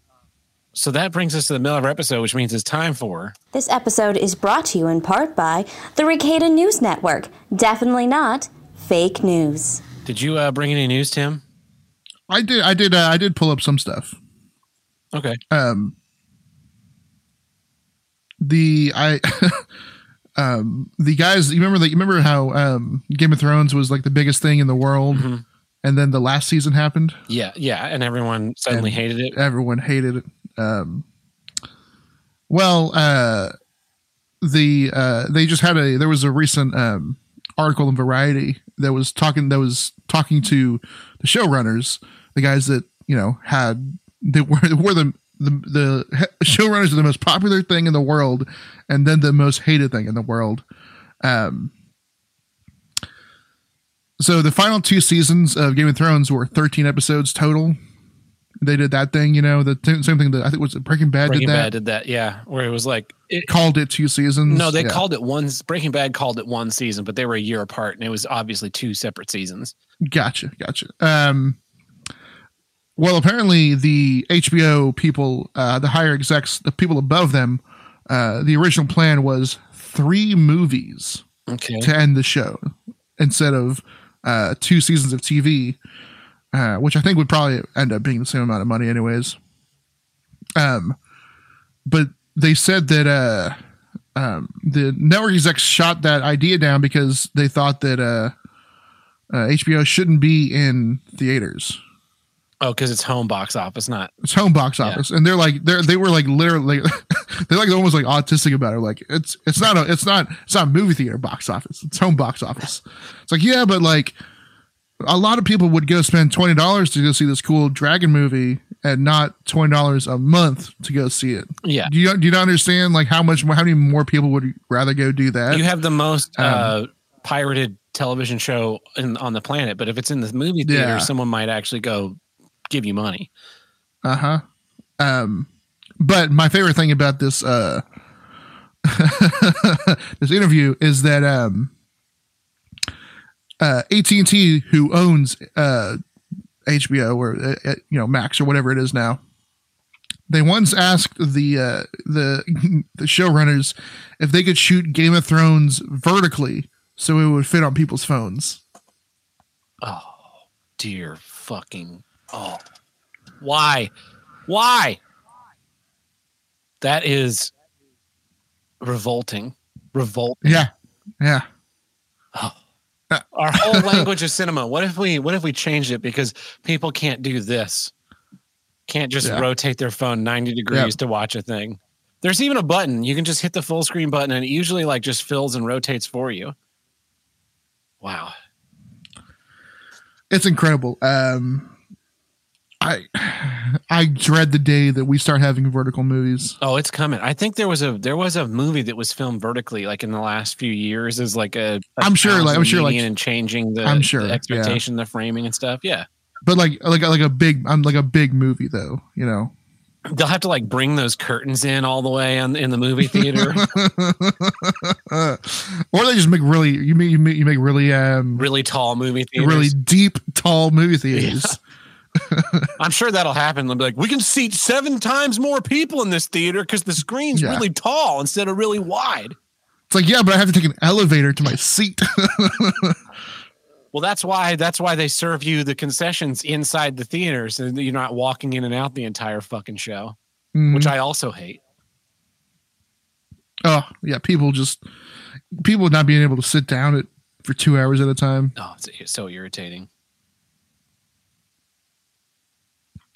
so that brings us to the middle of our episode, which means it's time for. This episode is brought to you in part by the Ricada News Network. Definitely not fake news. Did you uh, bring any news, Tim? i did i did uh, i did pull up some stuff Okay. um the i um the guys you remember that you remember how um game of thrones was like the biggest thing in the world Mhm. and then the last season happened Yeah, yeah, and everyone suddenly And- hated it. everyone hated it. Um, well, uh, the uh, they just had a there was a recent um, article in Variety that was talking that was talking to the showrunners, the guys that you know had they were were the the, the he- showrunners are the most popular thing in the world, and then the most hated thing in the world. Um, so the final two seasons of Game of Thrones were 13 episodes total. They did that thing, you know, the t- same thing that I think was Breaking Bad Breaking did that. Bad did that, yeah, where it was like it, Called it two seasons. No, they Yeah. called it one. Breaking Bad called it one season, but they were a year apart, and it was obviously two separate seasons. Gotcha, gotcha. Um, well, apparently the HBO people, uh, the higher execs, the people above them, uh, the original plan was three movies Okay. to end the show instead of uh, two seasons of TV, uh, which I think would probably end up being the same amount of money, anyways. Um, but they said that uh, um, the network execs shot that idea down because they thought that uh, uh, HBO shouldn't be in theaters. Oh, because it's home box office, not It's home box office, and they're like they're they were like literally they're like almost like autistic about it. Like it's it's not a it's not it's not movie theater box office. It's home box office. It's like yeah, but like a lot of people would go spend twenty dollars to go see this cool dragon movie and not twenty dollars a month to go see it. Yeah. Do you do you not understand like how much how many more people would rather go do that? You have the most Um, uh, pirated television show in, on the planet, but if it's in the movie theater, Yeah. someone might actually go give you money. Uh huh. Um, but my favorite thing about this uh this interview is that um uh AT and T, who owns uh HBO or uh, uh, you know Max or whatever it is now, they once asked the uh the the showrunners if they could shoot Game of Thrones vertically so it would fit on people's phones. Oh, dear fucking. Oh, why? Why? That is revolting. Revolting. Yeah, yeah. Our whole language of cinema. What if we what if we changed it because people can't do this? Can't just Yeah. rotate their phone 90 degrees to watch a thing. There's even a button. You can just hit the full screen button and it usually like just fills and rotates for you. Wow. it's incredible. Um, I I dread the day that we start having vertical movies. Oh, it's coming. I think there was a there was a movie that was filmed vertically, like in the last few years, as like a. a I'm sure, like- I'm sure, like- and changing the, I'm sure, the yeah. expectation, the framing and stuff. Yeah, But like like like a big I'm like a big movie though, you know. they'll have to like bring those curtains in all the way on in the movie theater. or they just make really you make you make, you make really um really tall movie theaters. really deep tall movie theaters. I'm sure that'll happen. They'll be like, we can seat seven times more people in this theater because the screen's Yeah. really tall instead of really wide. It's like yeah, but I have to take an elevator to my seat. Well, that's why that's why they serve you the concessions inside the theater, so that you're not walking in and out the entire fucking show, Mhm. which I also hate. oh yeah, people just people not being able to sit down at for two hours at a time, Oh, it's so irritating.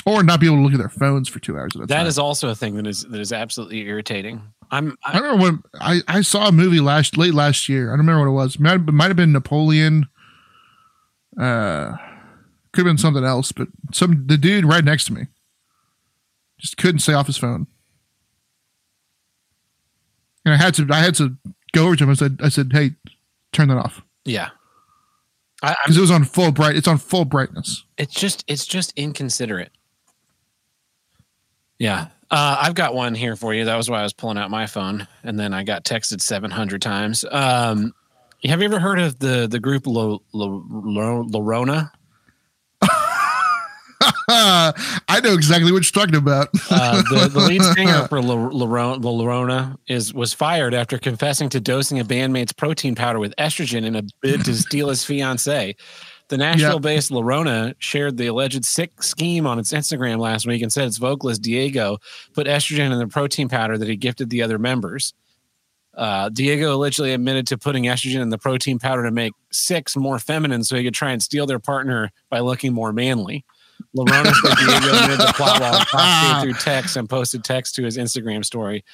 Or not be able to look at their phones for two hours at a time. That is also a thing that is that is absolutely irritating. I'm I I, don't when I, I saw a movie last late last year. I don't remember what it was. Might it might have been Napoleon. Uh, could have been something else, but some the dude right next to me just couldn't stay off his phone, and I had to I had to go over to him. I said I said, "Hey, turn that off," yeah. Because it was on full bright. It's on full brightness. it's just it's just inconsiderate. Yeah. Uh, I've got one here for you. That was why I was pulling out my phone, and then I got texted 700 times. Um, have you ever heard of the the group Lo, Lo, Lo, Lorona? I know exactly what you're talking about. Uh, the, the lead singer for La, La, La Llorona is was fired after confessing to dosing a bandmate's protein powder with estrogen in a bid to steal his fiancee. The Nashville-based Lorona shared the alleged sick scheme on its Instagram last week and said its vocalist Diego put estrogen in the protein powder that he gifted the other members. Uh, Diego allegedly admitted to putting estrogen in the protein powder to make six more feminine so he could try and steal their partner by looking more manly. Lorona said Diego admitted the plot while through text and posted text to his Instagram story.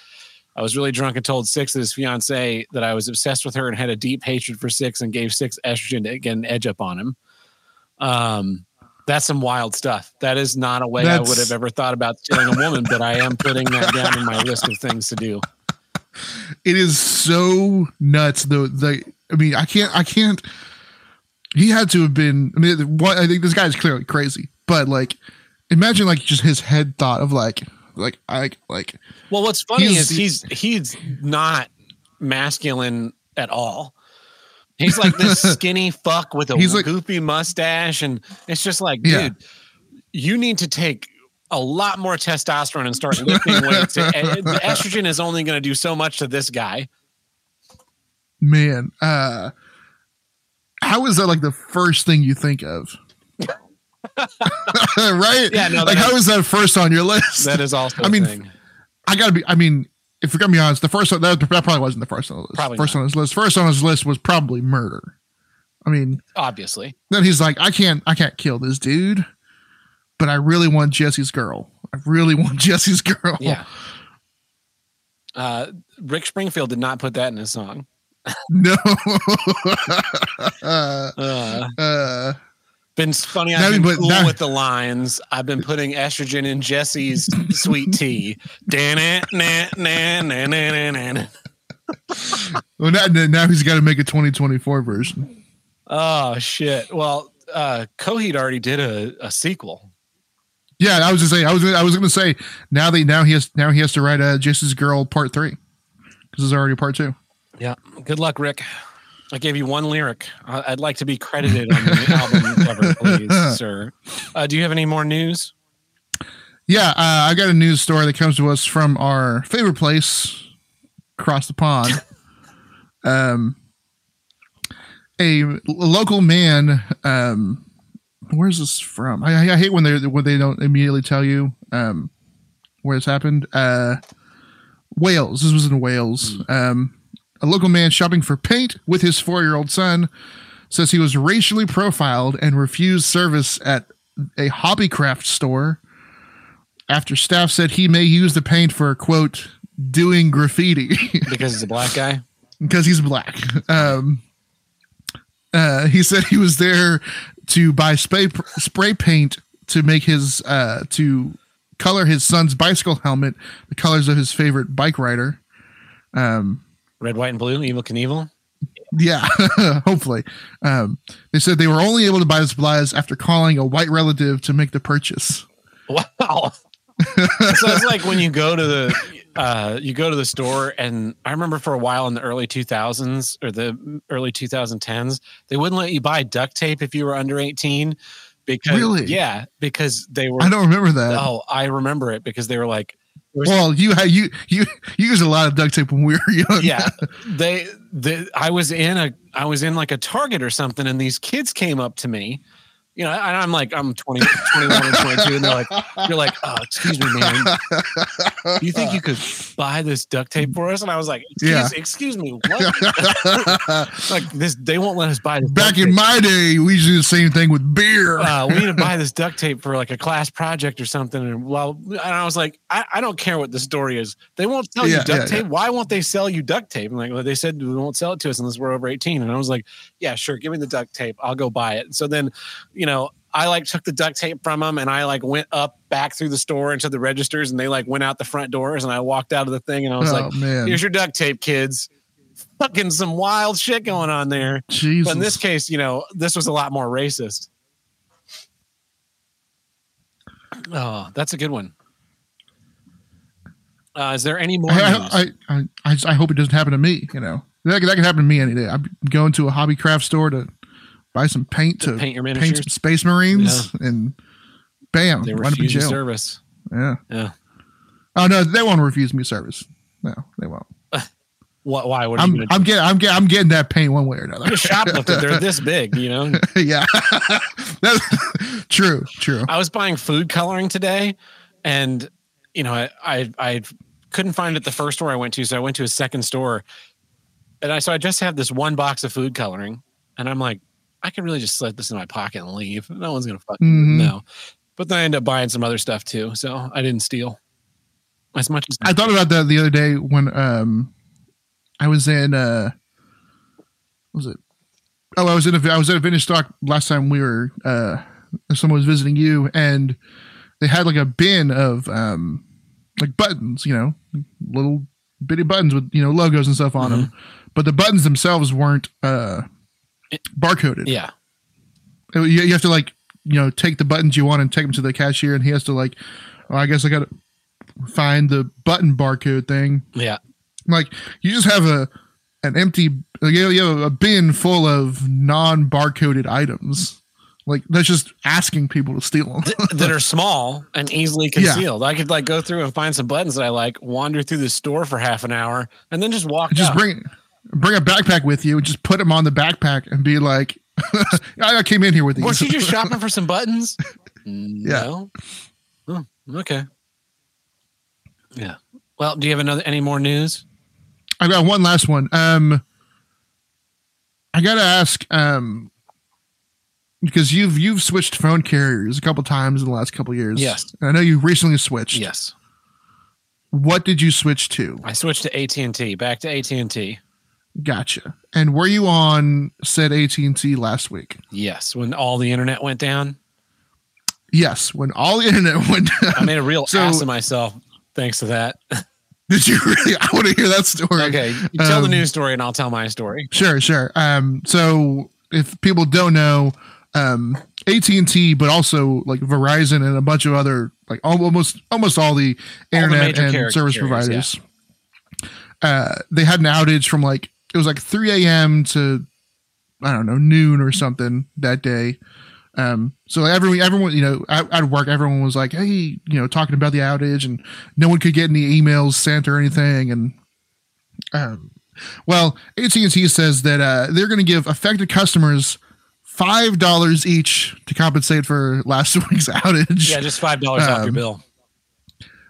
I was really drunk and told Six that his fiance that I was obsessed with her and had a deep hatred for Six and gave Six estrogen to get an edge up on him. Um, that's some wild stuff. That is not a way I would have ever thought about stealing a woman, but I am putting that down in my list of things to do. it is so nuts though the i mean i can't i can't he had to have been i mean what i think this guy's clearly crazy but like imagine like just his head thought of like like i like Well, what's funny He's- is he's he's not masculine at all. He's like this skinny fuck with a He's like- goofy mustache, and it's just like, Yeah. dude, you need to take a lot more testosterone and start lifting weights. The estrogen is only going to do so much to this guy. man uh how is that like the first thing you think of right Yeah, no, like that how is- is that first on your list That is also. I mean. I gotta be. I mean, if we're gonna be honest, the first one that, that probably wasn't the first on the list. Probably first not. on his list. First on his list was probably murder. I mean, obviously, then he's like, I can't, I can't kill this dude, but I really want Jessie's girl. I really want Jessie's girl. yeah. Uh, Rick Springfield did not put that in his song. No. uh, Uh, uh, Been funny. I've been but cool now- with the lines. I've been putting estrogen in Jessie's sweet tea. Dan it, na na na na na na. Well, now, now he's got to make a 2024 version. Oh shit. Well, uh Coheed already did a, a sequel. Yeah, I was gonna say, I was, I was gonna say, now that now he has, now he has to write a Jason's Girl Part Three because there's already part two. Yeah. Good luck, Rick. I gave you one lyric. I'd like to be credited on the album cover, please, sir. Uh, do you have any more news? Yeah, uh, I got a news story that comes to us from our favorite place across the pond. um, a local man. Um, where's this from? I, I hate when they when they don't immediately tell you um, where it's happened. Uh, Wales. This was in Wales. Um, a local man shopping for paint with his four year old son says he was racially profiled and refused service at a hobbycraft store after staff said he may use the paint for quote doing graffiti Because he's a black guy. because he's black. Um, uh, he said he was there to buy spray spray paint to make his uh, to color his son's bicycle helmet the colors of his favorite bike rider. Um, Red, white, and blue, Evel Knievel. yeah, hopefully. Um, they said they were only able to buy the supplies after calling a white relative to make the purchase. Wow. so it's like when you go to the uh you go to the store and I remember for a while in the early 2000s or the early 2010s they wouldn't let you buy duct tape if you were under 18 because Really? yeah because they were I don't remember that. oh I remember it because they were like Well, you had you you you used a lot of duct tape when we were young. yeah they the I was in a I was in like a Target or something and these kids came up to me you know, and I'm like, I'm 20, 21 and 22, and they're like, you're like, oh, excuse me, man. You think you could buy this duct tape for us? And I was like, excuse, Yeah. excuse me, what? like this, they won't let us buy this. Back in tape. my day, we used to do the same thing with beer. uh, we need to buy this duct tape for like a class project or something. And well, and I was like, I, I don't care what the story is. They won't sell Yeah, you duct yeah, tape. Why won't they sell you duct tape? And like, well, they said we won't sell it to us unless we're over 18. And I was like, yeah, sure. Give me the duct tape. I'll go buy it. So then, you know, I like took the duct tape from them and I like went up back through the store into the registers and they like went out the front doors and I walked out of the thing and I was oh like, man, here's your duct tape, kids. Fucking some wild shit going on there. Jesus. But in this case, you know, this was a lot more racist. Oh, that's a good one. Uh, is there any more? I, I, I, I, I hope it doesn't happen to me. You know, that, that could happen to me any day. I'm going to a hobby craft store to buy some paint to, paint your paint some Space Marines, and bam, They right up in refuse jail. service. Yeah. Yeah. Oh no, they won't refuse me service. No, they won't. What? Why? What I'm, you I'm getting, I'm getting, I'm getting that paint one way or another. Shoplifted. They're this big, you know. yeah, that's true, true. I was buying food coloring today, and you know, I, I I couldn't find it at the first store I went to, so I went to a second store, and I so I just have this one box of food coloring, and I'm like, I can really just slip this in my pocket and leave. No one's gonna fucking Mhm. know. But then I end up buying some other stuff too, so I didn't steal as much as I thought about that the other day when um I was in uh was it oh I was in a I was at a vintage stock last time we were uh someone was visiting you and they had like a bin of um like buttons you know little bitty buttons with you know logos and stuff on them but the buttons themselves weren't uh barcoded yeah. you, you have to like you know take the buttons you want and take them to the cashier and he has to like oh, I guess I gotta find the button barcode thing Yeah. like you just have a an empty like, you have a bin full of non barcoded items like that's just asking people to steal them that are small and easily Yeah. concealed. I could like go through and find some buttons that I like, wander through the store for half an hour, and then just walk just out. bring bring a backpack with you and just put them on the backpack and be like I came in here with these Was she just shopping for some buttons? No. Oh, okay. Yeah. Well, do you have another any more news? I got one last one. Um, I gotta ask, um, because you've you've switched phone carriers a couple times in the last couple years. Yes. And I know you recently switched. Yes. What did you switch to? I switched to AT and T. Back to AT and T. Gotcha. And were you on said AT and T last week? Yes, when all the internet went down. Yes, when all the internet went down. I made a real So- ass of myself thanks to that. Did you really? I want to hear that story. okay, tell the Um, news story and I'll tell my story. Sure, sure. Um, so if people don't know, um, AT and T, but also like Verizon and a bunch of other like almost almost all the All the internet major and service carriers, providers, uh, they had an outage from like it was like 3 a.m. to I don't know noon or something that day. Um, so everyone, everyone, you know, at, at work, everyone was like, "Hey, you know, talking about the outage," and no one could get any emails sent or anything. And um, well, AT and T says that uh, they're going to give affected customers five dollars each to compensate for last week's outage. Yeah, just five dollars off your Um, bill.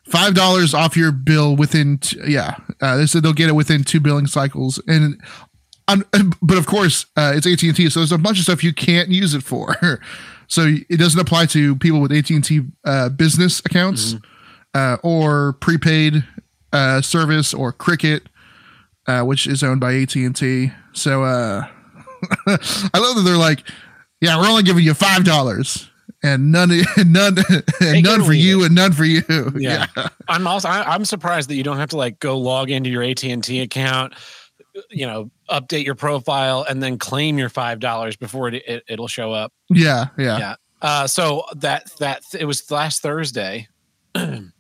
Five dollars off your bill within. T- yeah, uh, they said they'll get it within two billing cycles, and um, but of course uh, it's AT and T, so there's a bunch of stuff you can't use it for. so it doesn't apply to people with AT and T uh, business accounts uh, or prepaid uh, service or Cricket, uh, which is owned by AT and T. So uh, I love that they're like, yeah, we're only giving you five dollars. And none, and none, and none for you, it. and none for you. Yeah. I'm also I, I'm surprised that you don't have to like go log into your AT and T account, you know, update your profile and then claim your five dollars before it, it it'll show up. yeah, yeah. Yeah. Uh, so that that it was last Thursday that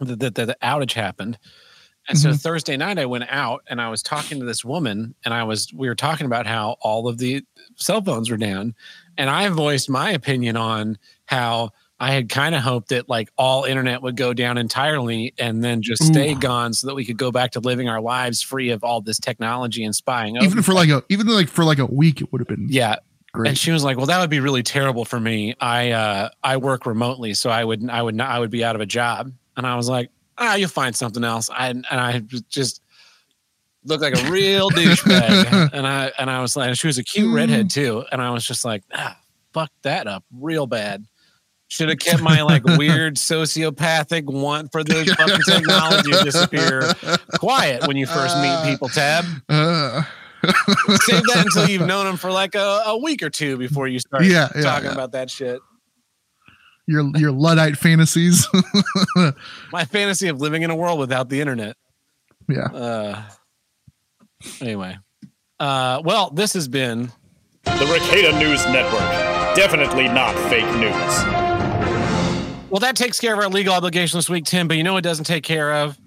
the, the, the outage happened. And so Mhm. Thursday night I went out and I was talking to this woman and I was we were talking about how all of the cell phones were down and I voiced my opinion on how I had kind of hoped that like all internet would go down entirely and then just stay Ooh. gone so that we could go back to living our lives free of all this technology and spying. Even for like a, even like for like a week, it would have been yeah, great. and she was like, "Well, that would be really terrible for me. I uh, I work remotely, so I would I would not I would be out of a job." And I was like, "Ah, you'll find something else." I and I just looked like a real douchebag, and I and I was like, she was a cute redhead too, and I was just like, "Ah, fuck that up real bad." Should have kept my like weird sociopathic want for the fucking technology to disappear quiet when you first meet people. Tab Uh, save that until you've known them for like a, a week or two before you start Yeah, yeah, talking yeah. about that shit. your your luddite fantasies. My fantasy of living in a world without the internet. yeah. Uh, anyway, uh, well, this has been The Ricada News Network. Definitely not fake news. well. That takes care of our legal obligation this week, Tim. But you know what doesn't take care of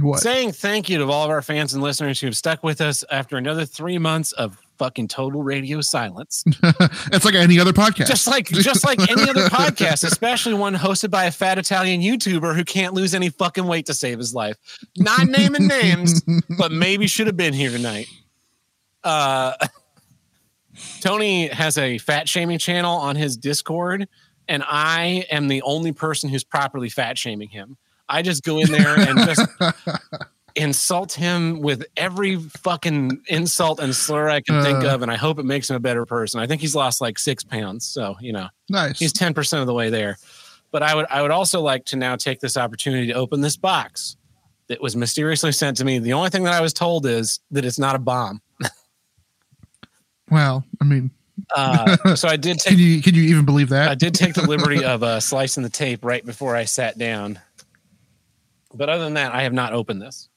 What? saying thank you to all of our fans and listeners who have stuck with us after another three months of fucking total radio silence. it's like any other podcast. just like just like any other podcast, especially one hosted by a fat Italian YouTuber who can't lose any fucking weight to save his life. Not naming names, but maybe should have been here tonight. Uh, Tony has a fat shaming channel on his Discord, and I am the only person who's properly fat shaming him. I just go in there and just insult him with every fucking insult and slur I can think Uh. of, and I hope it makes him a better person. I think he's lost like six pounds, so you know nice. he's ten percent of the way there. But I would I would also like to now take this opportunity to open this box that was mysteriously sent to me. The only thing that I was told is that it's not a bomb. well, I mean, Uh, so I did can you can you even believe that? I did take the liberty of uh, slicing the tape right before I sat down. But other than that, I have not opened this.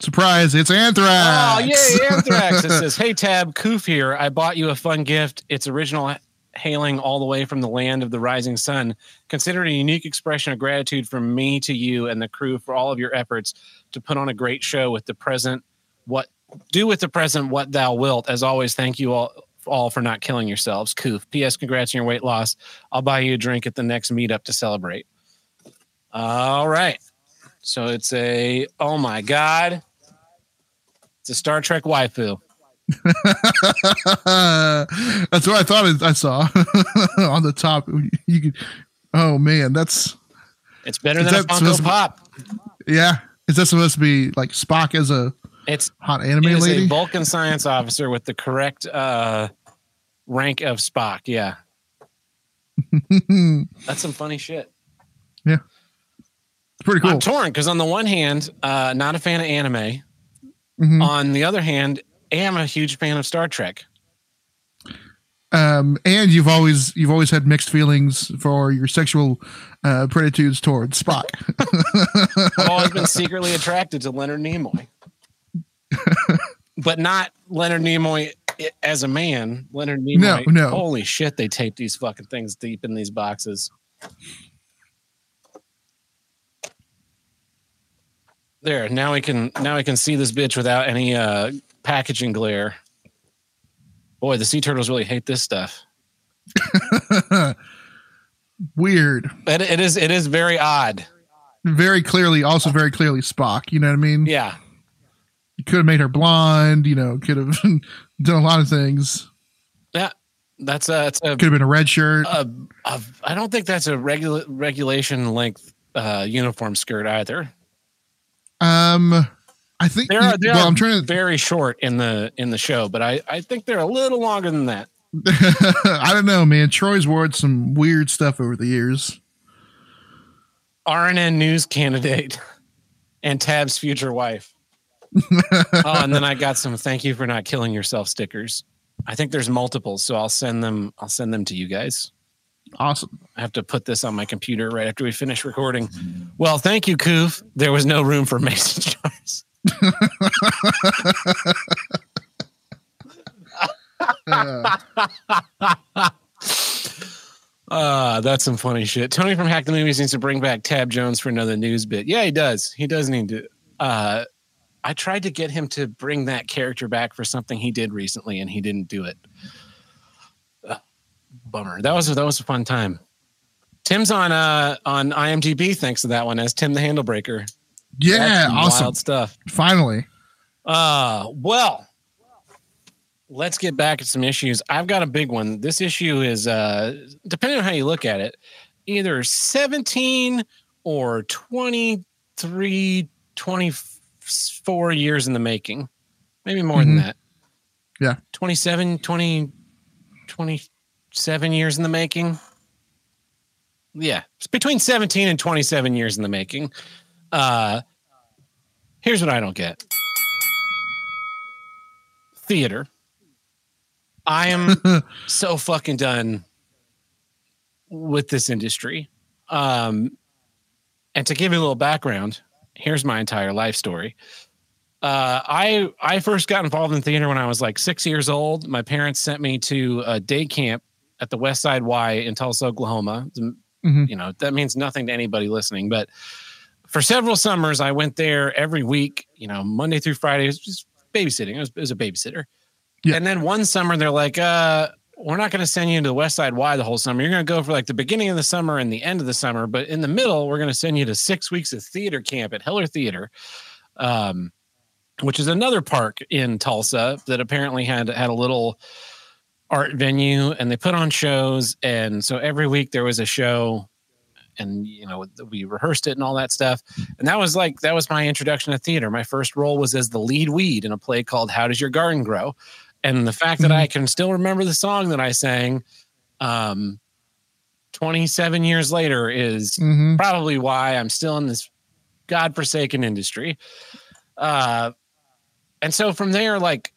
Surprise! It's anthrax. Oh, yay, Anthrax. It says, Hey, Tab, Koof here. I bought you a fun gift. It's original hailing all the way from the land of the rising sun. Consider it a unique expression of gratitude from me to you and the crew for all of your efforts to put on a great show with the present. What do with the present what thou wilt. As always, thank you all all for not killing yourselves. Koof. P.S. Congrats on your weight loss. I'll buy you a drink at the next meetup to celebrate. All right. So it's a oh my god. It's a Star Trek waifu. that's what I thought I saw on the top. You could. Oh man, that's It's better than that Funko to be- Pop. yeah. Is that supposed to be like Spock as a It's hot it anime is a lady? Vulcan science officer with the correct uh, rank of Spock. Yeah, that's some funny shit. Yeah, it's pretty cool. I'm torn because on the one hand, uh, not a fan of anime, Mhm. On the other hand, I am a huge fan of Star Trek. Um, and you've always you've always had mixed feelings for your sexual uh, preditudes towards Spock. I've always been secretly attracted to Leonard Nimoy, but not Leonard Nimoy as a man. Leonard Nimoy. No, no. Holy shit! They tape these fucking things deep in these boxes. There. Now we can now we can see this bitch without any uh packaging glare. Boy, the sea turtles really hate this stuff. Weird. It, it is it is very odd. Very clearly, also very clearly Spock. You know what I mean? Yeah. You could have made her blonde. You know, could have done a lot of things. Yeah. That's a that's a Could have been a red shirt. I don't think that's a regula- regulation length uh, uniform skirt either. Um, I think. They are, they well, are I'm trying to. very short in the in the show, but I I think they're a little longer than that. I don't know, man. Troi's worn some weird stuff over the years. RNN news candidate and Tab's future wife. oh, and then I got some thank you for not killing yourself stickers. I think there's multiples, so I'll send them. I'll send them to you guys. Awesome. I have to put this on my computer right after we finish recording. Well, thank you, Koof. There was no room for mason jars. Uh, that's some funny shit. Tony from Hack the Movies needs to bring back Tab Jones for another news bit. Yeah, he does. He does need to. Uh, I tried to get him to bring that character back for something he did recently, and he didn't do it. Bummer. That was that was a fun time. Tim's on uh on IMDb thanks to that one as Tim the Handlebreaker. yeah, awesome. Wild stuff. Finally. Uh, well, let's get back to some issues. I've got a big one. This issue is, uh, depending on how you look at it, either 17 or 23, 24 years in the making. Maybe more than Mhm. that. Yeah. 27, 20 20, 27 years in the making. Yeah. It's between 17 and 27 years in the making. Uh, here's what I don't get theater. I am so fucking done with this industry. Um, and to give you a little background, here's my entire life story. Uh, I I first got involved in theater when I was like six years old. My parents sent me to a day camp at the West Side Y in Tulsa, Oklahoma. Mhm. You know that means nothing to anybody listening, but for several summers I went there every week. You know, Monday through Friday. It was just babysitting. It was, it was a babysitter. Yeah. And then one summer they're like, uh, we're not going to send you to the West Side Y the whole summer. You're going to go for like the beginning of the summer and the end of the summer, but in the middle, we're going to send you to six weeks of theater camp at Heller Theater, um, which is another park in Tulsa that apparently had had a little art venue, and they put on shows. And so every week there was a show, and you know we rehearsed it and all that stuff. And that was like that was my introduction to theater. My first role was as the lead weed in a play called "How Does Your Garden Grow." And the fact that I can still remember the song that I sang um 27 years later is Mhm. probably why I'm still in this godforsaken industry. Uh and so from there like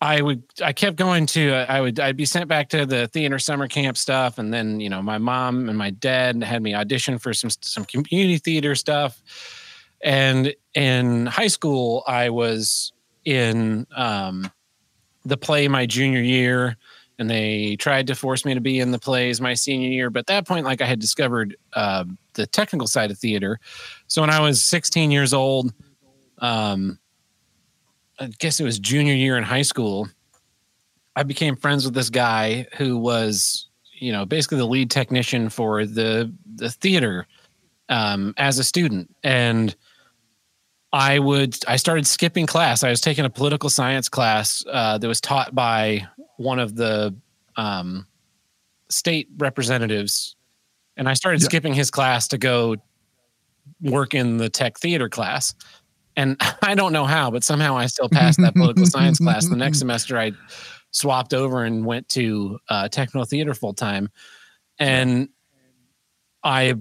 I would I kept going to I would I'd be sent back to the theater summer camp stuff and then you know my mom and my dad had me audition for some some community theater stuff. And in high school I was in um the play my junior year and they tried to force me to be in the plays my senior year. But at that point like i had discovered uh, the technical side of theater. So when i was 16 years old um, i guess it was junior year in high school i became friends with this guy who was you know basically the lead technician for the the theater um, as a student and I would I started skipping class. I was taking a political science class uh, that was taught by one of the um, state representatives, and I started Yeah. skipping his class to go work in the tech theater class. And I don't know how, but somehow I still passed that political science class. The next semester, I swapped over and went to uh, technical theater full time, and I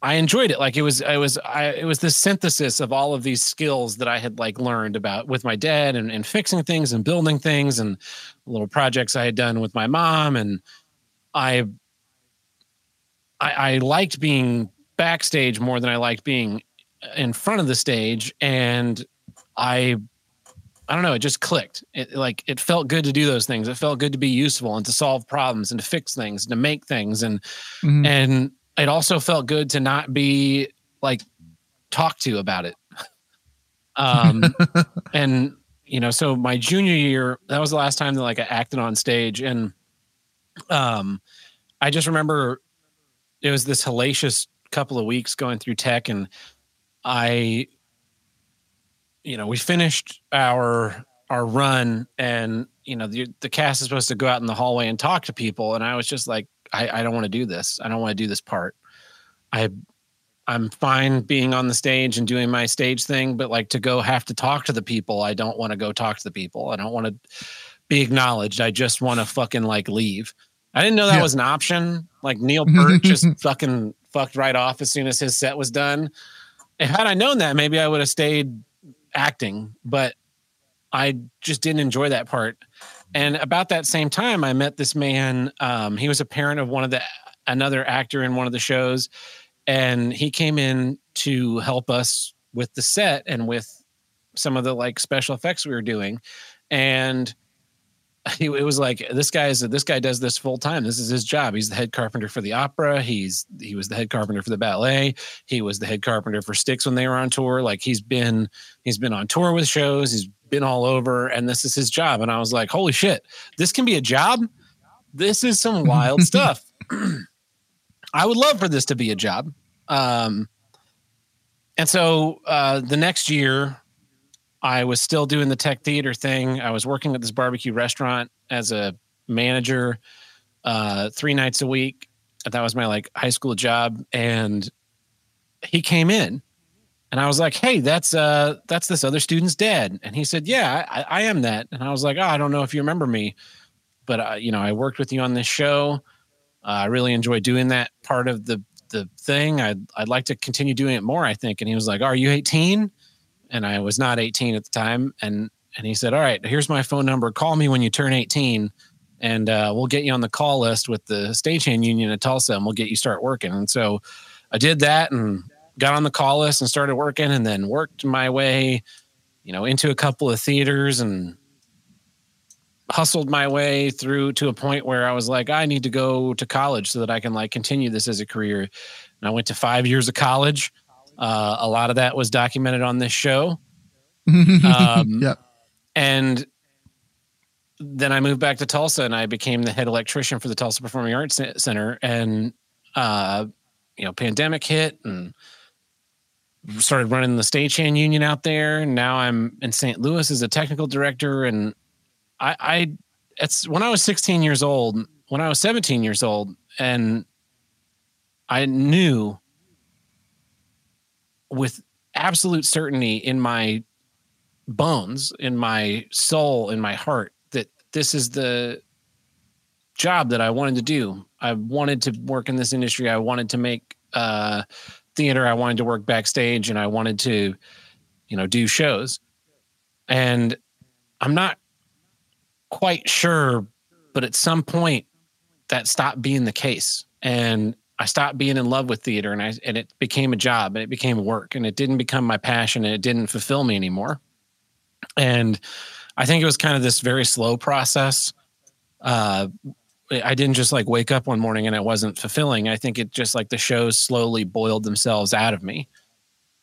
I enjoyed it. Like it was, I was, I, it was the synthesis of all of these skills that I had like learned about with my dad and, and fixing things and building things and little projects I had done with my mom. And I, I, I liked being backstage more than I liked being in front of the stage. And I, I don't know, it just clicked. It like, it felt good to do those things. It felt good to be useful and to solve problems and to fix things and to make things. And, Mhm. and it also felt good to not be like talked to about it um and you know so my junior year that was the last time that like i acted on stage and um i just remember it was this hellacious couple of weeks going through tech and i you know we finished our our run and you know the, the cast is supposed to go out in the hallway and talk to people. And i was just like i, I don't want to do this. I don't want to do this part. I i'm fine being on the stage and doing my stage thing but like to go have to talk to the people i don't want to go talk to the people. I don't want to be acknowledged. I just want to fucking like leave. I didn't know that Yeah. was an option. Like neil peart just fucking fucked right off as soon as his set was done had i known that maybe i would have stayed acting but I just didn't enjoy that part. And about that same time, I met this man. Um, he was a parent of one of the another actor in one of the shows, and he came in to help us with the set and with some of the like special effects we were doing. And it was like this guy is this guy does this full time. This is his job. He's the head carpenter for the opera. He's he was the head carpenter for the ballet. He was the head carpenter for Styx when they were on tour. Like he's been he's been on tour with shows. He's been all over, and this is his job. And I was like, holy shit, this can be a job. This is some wild stuff. I would love for this to be a job. Um, and so uh, the next year, I was still doing the tech theater thing. I was working at this barbecue restaurant as a manager uh, three nights a week. That was my like high school job. And he came in and I was like, Hey, that's uh that's this other student's dad. And he said, Yeah, I, I am that. And I was like, Oh, I don't know if you remember me, but uh, you know, I worked with you on this show. Uh, I really enjoy doing that part of the the thing. I'd I'd like to continue doing it more, I think. And he was like, Are you 18? And I was not 18 at the time. And and he said, All right, here's my phone number. Call me when you turn 18 and uh, we'll get you on the call list with the stagehand union at Tulsa and we'll get you start working. And so I did that and got on the call list and started working and then worked my way, you know, into a couple of theaters and hustled my way through to a point where I was like, I need to go to college so that I can like continue this as a career. And I went to five years of college. Uh, a lot of that was documented on this show. Um, yeah. And then I moved back to Tulsa and I became the head electrician for the Tulsa Performing Arts Center. And, uh, you know, pandemic hit and started running the stagehand union out there. And now I'm in St. Louis as a technical director. And I, I, it's when I was 16 years old, when I was 17 years old, and I knew with absolute certainty in my bones, in my soul, in my heart, that this is the job that I wanted to do. I wanted to work in this industry. I wanted to make uh, theater. I wanted to work backstage, and I wanted to, you know, do shows. And I'm not quite sure, but at some point, that stopped being the case, and I stopped being in love with theater, and I and it became a job, and it became work, and it didn't become my passion, and it didn't fulfill me anymore. And I think it was kind of this very slow process. Uh, I didn't just like wake up one morning and it wasn't fulfilling. I think it just like the shows slowly boiled themselves out of me.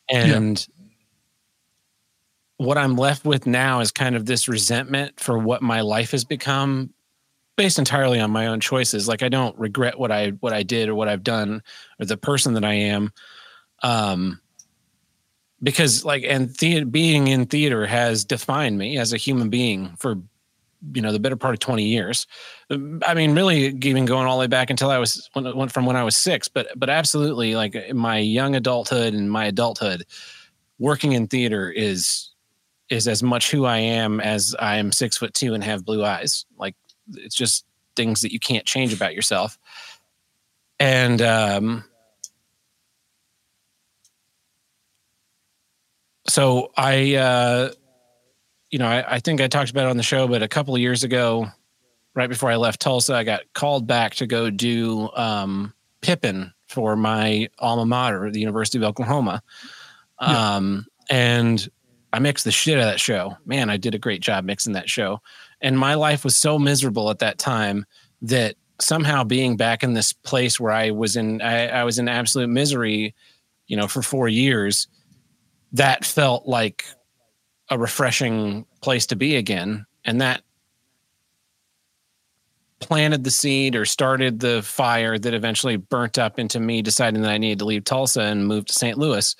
And what I'm left with now is kind of this resentment for what my life has become based entirely on my own choices. Like I don't regret what I what I did or what I've done or the person that I am. Um because like and the, being in theater has defined me as a human being for you know the better part of 20 years i mean really even going all the way back until i was when, went from when i was six but but absolutely like my young adulthood and my adulthood working in theater is is as much who i am as i am six foot two and have blue eyes like it's just things that you can't change about yourself and um so I, uh, you know, I, I think I talked about it on the show, but a couple of years ago, right before I left Tulsa, I got called back to go do um, Pippin for my alma mater, the University of Oklahoma. Yeah. Um, and I mixed the shit out of that show. Man, I did a great job mixing that show. And my life was so miserable at that time that somehow being back in this place where I was in, I, I was in absolute misery, you know, for four years, that felt like a refreshing place to be again. And that planted the seed or started the fire that eventually burnt up into me deciding that I needed to leave Tulsa and move to St. Louis.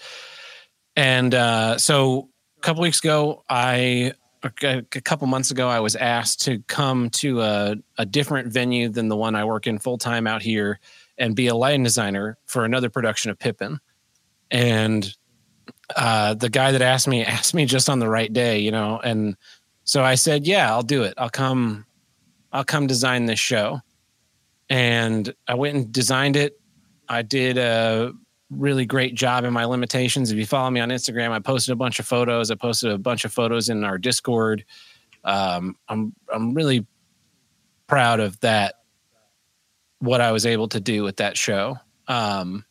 And uh, so a couple weeks ago, I a a couple months ago, I was asked to come to a, a different venue than the one I work in full time out here and be a lighting designer for another production of Pippin. And uh, the guy that asked me asked me just on the right day, you know, and so I said, "Yeah, I'll do it. I'll come. I'll come design this show." And I went and designed it. I did a really great job in my limitations. If you follow me on Instagram, I posted a bunch of photos. I posted a bunch of photos in our Discord. Um, I'm I'm really proud of that. What I was able to do with that show. Um,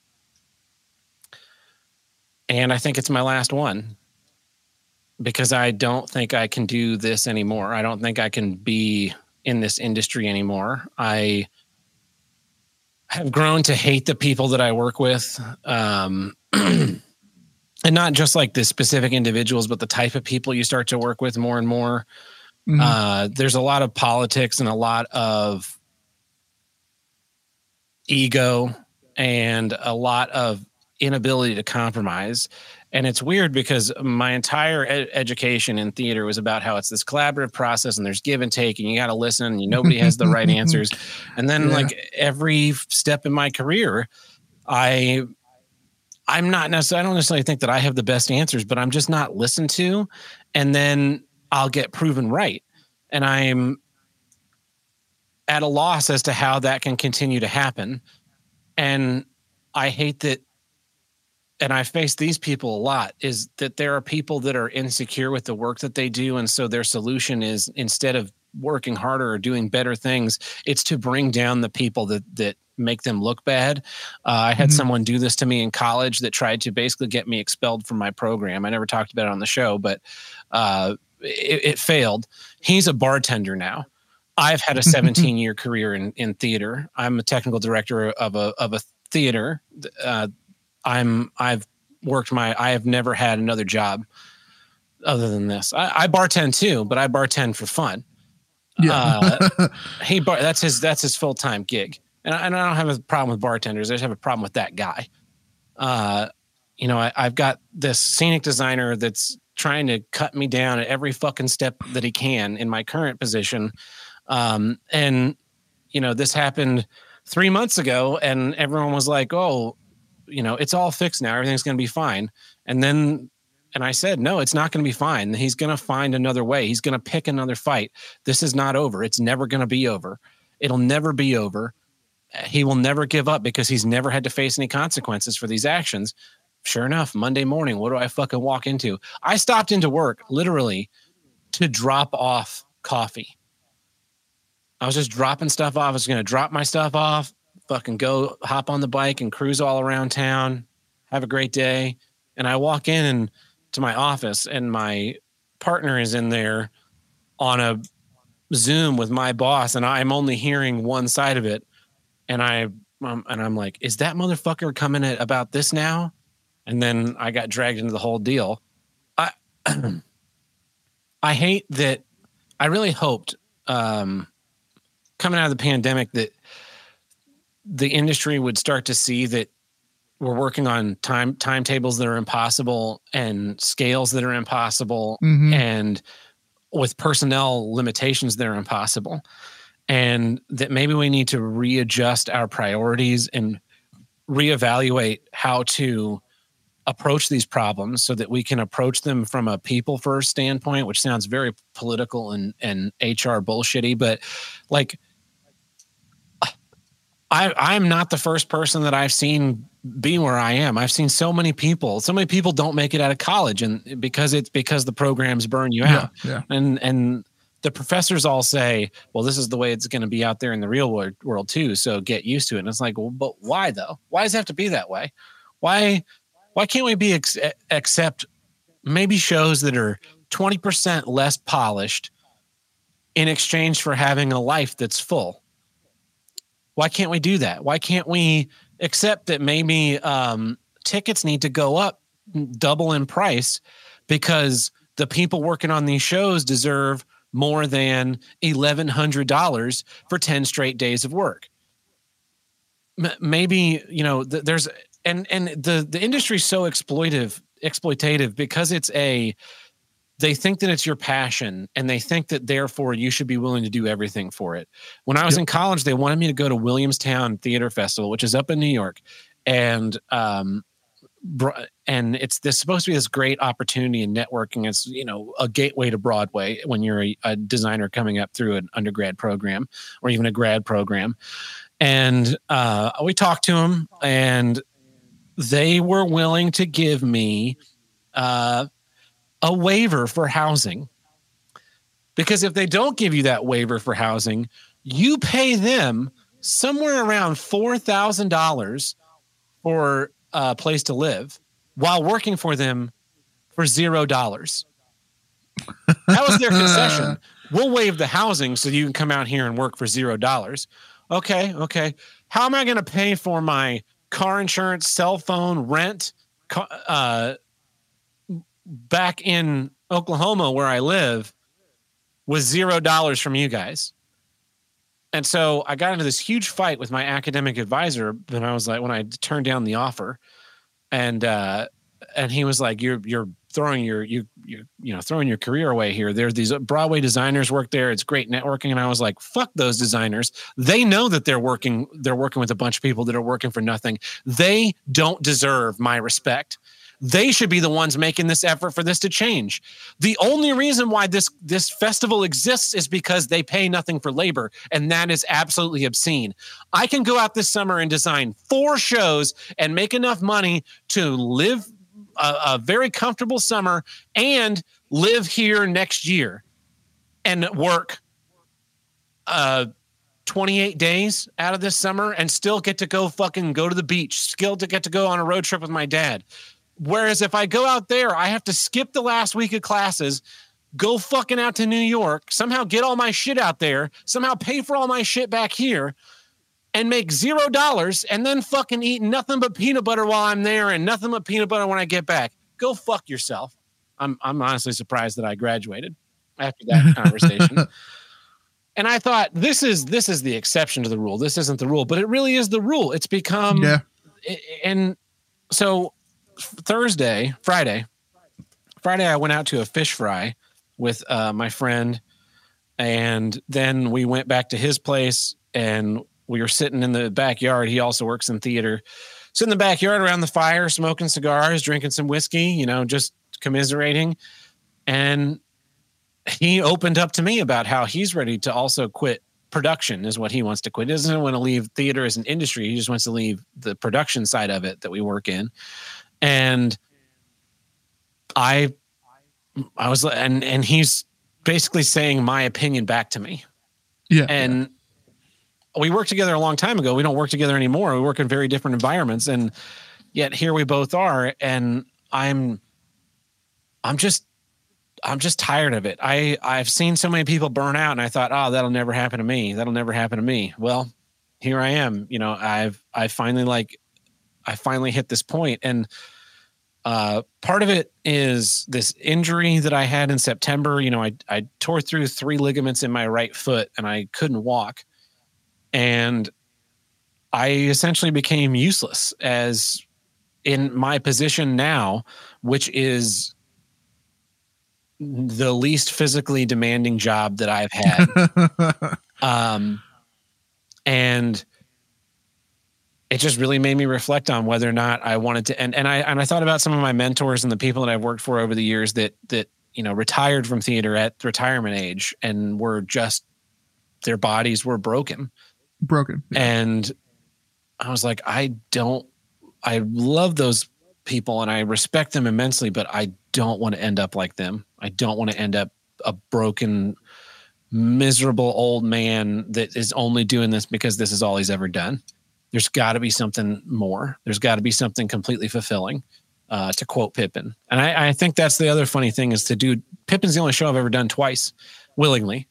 and I think it's my last one because I don't think I can do this anymore. I don't think I can be in this industry anymore. I have grown to hate the people that I work with. Um, and not just like the specific individuals, but the type of people you start to work with more and more. Mhm. Uh, there's a lot of politics and a lot of ego and a lot of inability to compromise. And it's weird because my entire ed- education in theater was about how it's this collaborative process and there's give and take and you got to listen and you, nobody has the right answers. And then Yeah. like every step in my career, I I'm not necessarily I don't necessarily think that I have the best answers, but I'm just not listened to. And then I'll get proven right. And I'm at a loss as to how that can continue to happen. And I hate that and I face these people a lot is that there are people that are insecure with the work that they do. And so their solution is instead of working harder or doing better things, it's to bring down the people that that make them look bad. Uh, I had Mhm. someone do this to me in college that tried to basically get me expelled from my program. I never talked about it on the show, but uh, it, it failed. He's a bartender now. I've had a 17 year career in, in theater. I'm a technical director of a of a theater. Uh, I'm I've worked my I have never had another job other than this. I, I bartend too, but I bartend for fun. Yeah. Uh, he bar that's his that's his full time gig, and I, and I don't have a problem with bartenders. I just have a problem with that guy. Uh, you know, I, I've got this scenic designer that's trying to cut me down at every fucking step that he can in my current position, um, and you know this happened three months ago, and everyone was like, "Oh, you know, it's all fixed now. Everything's going to be fine." And then, and I said, "No, it's not going to be fine. He's going to find another way. He's going to pick another fight. This is not over. It's never going to be over. It'll never be over. He will never give up because he's never had to face any consequences for these actions." Sure enough, Monday morning, what do I fucking walk into? I stopped into work literally to drop off coffee. I was just dropping stuff off. I was going to drop my stuff off, fucking go hop on the bike and cruise all around town, have a great day. And I walk in and to my office, and my partner is in there on a Zoom with my boss, and I'm only hearing one side of it. And I um, and I'm like, is that motherfucker coming at about this now? And then I got dragged into the whole deal. I I hate that. I really hoped um, coming out of the pandemic that the industry would start to see that we're working on time timetables that are impossible and scales that are impossible Mhm. and with personnel limitations that are impossible and that maybe we need to readjust our priorities and reevaluate how to approach these problems so that we can approach them from a people first standpoint which sounds very political and and HR bullshitty but like I I'm not the first person that I've seen be where I am. I've seen so many people, so many people don't make it out of college and because it's because the programs burn you out. Yeah, yeah. And and the professors all say, well, this is the way it's going to be out there in the real world, world too. So get used to it. And it's like, well, but why though? Why does it have to be that way? Why why can't we be ex- accept maybe shows that are 20% less polished in exchange for having a life that's full? Why can't we do that? Why can't we accept that maybe um, tickets need to go up double in price because the people working on these shows deserve more than $1,100 for 10 straight days of work. M- maybe, you know, th- there's, and, and the, the industry's so exploitive, exploitative because it's a, they think that it's your passion and they think that therefore you should be willing to do everything for it. When I was in college, they wanted me to go to Williamstown Theater Festival, which is up in New York. And, um, and it's this supposed to be this great opportunity in networking. It's you know a gateway to Broadway when you're a, a, designer coming up through an undergrad program or even a grad program. And uh, we talked to them, and they were willing to give me uh, a waiver for housing. Because if they don't give you that waiver for housing, you pay them somewhere around $4,000 for a place to live while working for them for zero dollars. That was their concession. We'll waive the housing so you can come out here and work for zero dollars. Okay, okay. How am I going to pay for my car insurance, cell phone, rent, uh, back in Oklahoma where I live was zero dollars from you guys. And so I got into this huge fight with my academic advisor when I was like when I turned down the offer. And uh and he was like, You're you're throwing your you you you know throwing your career away here. There's these Broadway designers work there. It's great networking. And I was like, fuck those designers. They know that they're working, they're working with a bunch of people that are working for nothing. They don't deserve my respect they should be the ones making this effort for this to change. The only reason why this this festival exists is because they pay nothing for labor, and that is absolutely obscene. I can go out this summer and design four shows and make enough money to live a, a very comfortable summer and live here next year and work uh 28 days out of this summer and still get to go fucking go to the beach, still to get to go on a road trip with my dad. Whereas if I go out there, I have to skip the last week of classes, go fucking out to New York, somehow get all my shit out there, somehow pay for all my shit back here, and make zero dollars, and then fucking eat nothing but peanut butter while I'm there and nothing but peanut butter when I get back. Go fuck yourself. I'm I'm honestly surprised that I graduated after that conversation. and I thought this is this is the exception to the rule. This isn't the rule, but it really is the rule. It's become yeah. And so Thursday, Friday, Friday, I went out to a fish fry with uh, my friend, and then we went back to his place, and we were sitting in the backyard. He also works in theater, so in the backyard around the fire, smoking cigars, drinking some whiskey, you know, just commiserating, and he opened up to me about how he's ready to also quit production is what he wants to quit. He doesn't want to leave theater as an industry. He just wants to leave the production side of it that we work in and I I was and and he's basically saying my opinion back to me. Yeah. And we worked together a long time ago. We don't work together anymore. We work in very different environments and yet here we both are and I'm I'm just I'm just tired of it. I I've seen so many people burn out and I thought, "Oh, that'll never happen to me. That'll never happen to me." Well, here I am. You know, I've I finally like I finally hit this point and uh, part of it is this injury that I had in September. You know, I, I tore through three ligaments in my right foot and I couldn't walk. And I essentially became useless as in my position now, which is the least physically demanding job that I've had. um, and it just really made me reflect on whether or not I wanted to and, and I and I thought about some of my mentors and the people that I've worked for over the years that that you know retired from theater at retirement age and were just their bodies were broken broken yeah. and I was like I don't I love those people and I respect them immensely, but I don't want to end up like them. I don't want to end up a broken, miserable old man that is only doing this because this is all he's ever done. There's got to be something more. There's got to be something completely fulfilling. Uh, to quote Pippin, and I, I think that's the other funny thing is to do. Pippin's the only show I've ever done twice, willingly.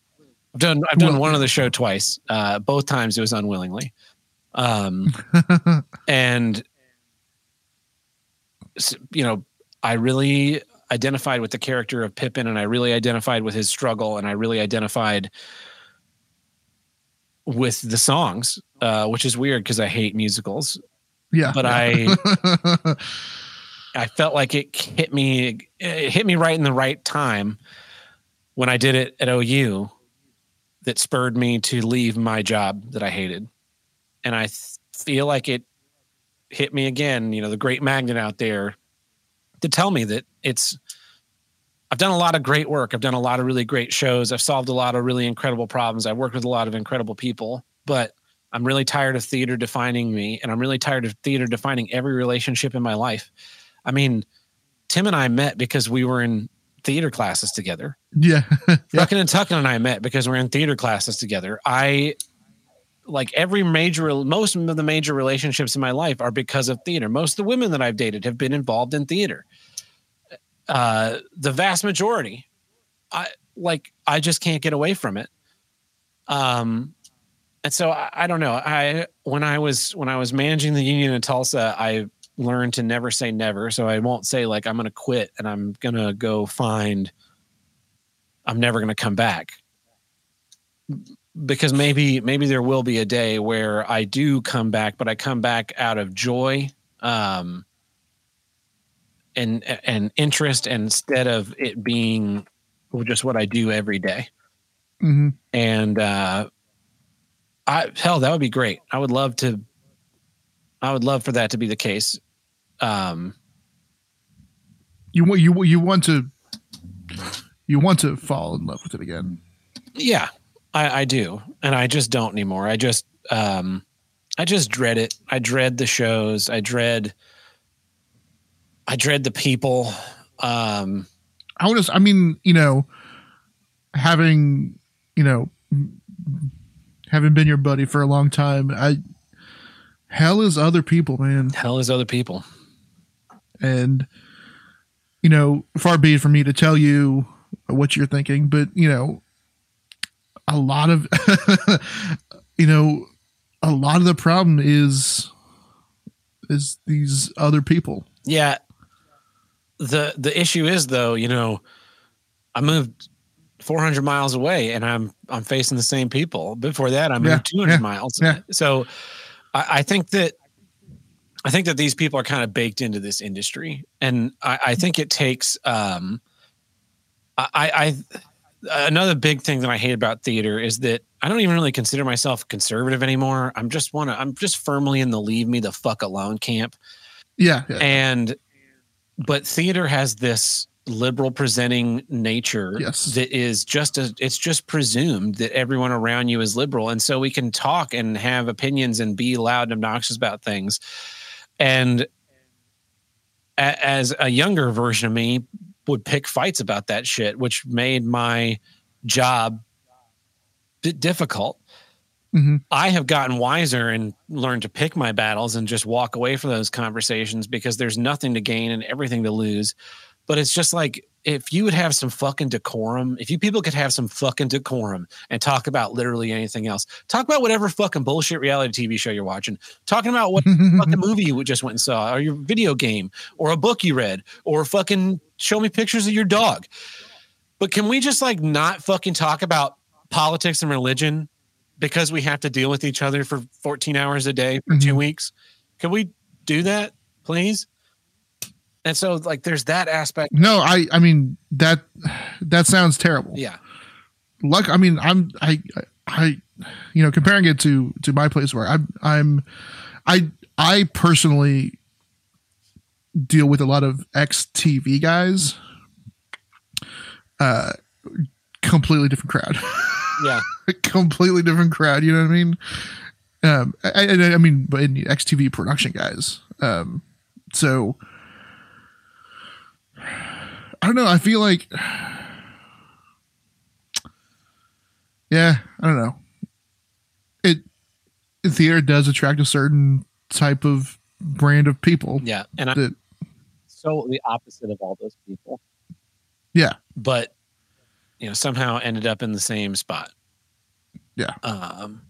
I've done I've done one other show twice. Uh, both times it was unwillingly. Um, and you know, I really identified with the character of Pippin, and I really identified with his struggle, and I really identified with the songs, uh, which is weird because I hate musicals. Yeah. But yeah. I I felt like it hit me it hit me right in the right time when I did it at OU that spurred me to leave my job that I hated. And I th- feel like it hit me again, you know, the great magnet out there to tell me that it's I've done a lot of great work. I've done a lot of really great shows. I've solved a lot of really incredible problems. I've worked with a lot of incredible people, but I'm really tired of theater defining me and I'm really tired of theater defining every relationship in my life. I mean, Tim and I met because we were in theater classes together. yeah. yeah. Tuckin and Tuckin and I met because we're in theater classes together. I like every major, most of the major relationships in my life are because of theater. Most of the women that I've dated have been involved in theater. Uh, the vast majority, I like. I just can't get away from it. Um, and so I, I don't know. I when I was when I was managing the union in Tulsa, I learned to never say never. So I won't say like I'm going to quit and I'm going to go find. I'm never going to come back because maybe maybe there will be a day where I do come back, but I come back out of joy, um, and and interest instead of it being just what I do every day. hmm And uh, I hell, that would be great. I would love to. I would love for that to be the case. Um, You want you you want to you want to fall in love with it again. Yeah, I, I do, and I just don't anymore. I just, um, I just dread it. I dread the shows. I dread, I dread the people. Um, I want to. I mean, you know, having you know, having been your buddy for a long time, I hell is other people, man, hell is other people. and you know, far be it for me to tell you what you're thinking, but you know, a lot of you know, a lot of the problem is is these other people. Yeah. The The issue is though, you know, I moved 400 miles away, and I'm I'm facing the same people. Before that, I moved Yeah, 200 yeah, miles. yeah. So, I, I think that I think that these people are kind of baked into this industry, and I, I think it takes. Um, I, I another big thing that I hate about theater is that I don't even really consider myself conservative anymore. I'm just want to. I'm just firmly in the leave me the fuck alone camp, Yeah, yeah. and but theater has this liberal presenting nature Yes. that is just a it's just presumed that everyone around you is liberal. And so we can talk and have opinions and be loud and obnoxious about things. And a, as a younger version of me would pick fights about that shit which made my job bit difficult Mhm. I have gotten wiser and learned to pick my battles and just walk away from those conversations because there's nothing to gain and everything to lose. But it's just like if you would have some fucking decorum, if you people could have some fucking decorum and talk about literally anything else, talk about whatever fucking bullshit reality TV show you're watching, talking about what fucking movie you just went and saw, or your video game, or a book you read, or fucking show me pictures of your dog. But can we just like not fucking talk about politics and religion because we have to deal with each other for 14 hours a day for two Mhm. weeks? Can we do that, please? And so, like, there's that aspect. No, I I mean that that sounds terrible. Yeah. Luck I mean I'm I I you know comparing it to to my place where I'm I'm I I personally deal with a lot of ex TV guys. Uh completely different crowd. Yeah. completely different crowd, you know what I mean? Um I, I, I mean but in ex TV production guys. Um, so I don't know. I feel like, yeah, I don't know. It theater does attract a certain type of brand of people. Yeah, and I'm That so the opposite of all those people. Yeah. but you know somehow ended up in the same spot. Yeah. Um.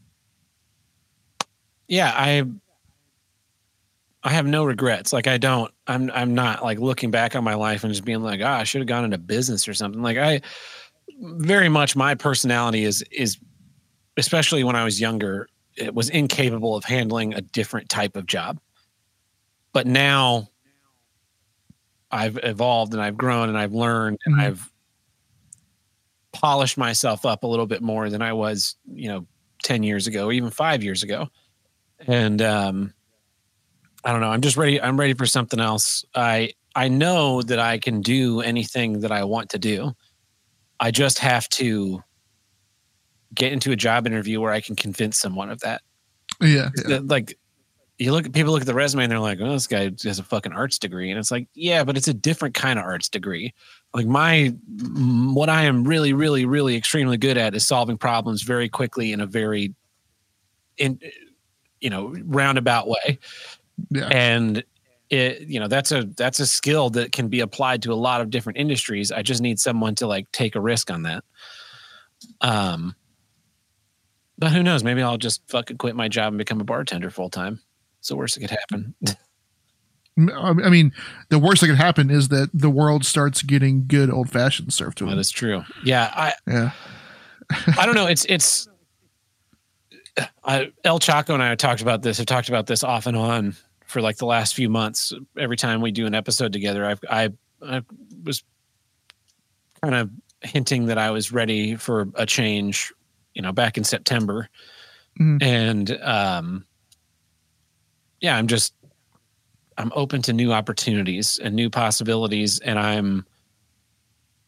Yeah, I. I have no regrets. Like I don't. I'm. I'm not like looking back on my life and just being like, ah, I should have gone into business or something. Like I, very much my personality is is, especially when I was younger, it was incapable of handling a different type of job. But now I've evolved and I've grown and I've learned and Mhm. I've polished myself up a little bit more than I was, you know, 10 years ago, or even five years ago. And um I don't know. I'm just ready. I'm ready for something else. I I know that I can do anything that I want to do. I just have to get into a job interview where I can convince someone of that. yeah, yeah. Like you look at people look at the resume and they're like, "Oh, this guy has a fucking arts degree," and it's like, yeah, but it's a different kind of arts degree. Like my what I am really, really, really extremely good at is solving problems very quickly in a very in you know roundabout way. Yeah. and it you know that's a that's a skill that can be applied to a lot of different industries. I just need someone to like take a risk on that. Um but who knows? Maybe i'll just fucking quit my job and become a bartender full time it's the worst that could happen I mean, the worst that could happen is that the world starts getting good old fashioned served to that them. is true yeah i Yeah, I don't know. It's it's. I, El Chaco and I have talked about this. I've talked about this off and on for like the last few months. Every time we do an episode together, I've I, I was kind of hinting that I was ready for a change. You know, back in September, Mhm. and um, yeah, I'm just I'm open to new opportunities and new possibilities, and I'm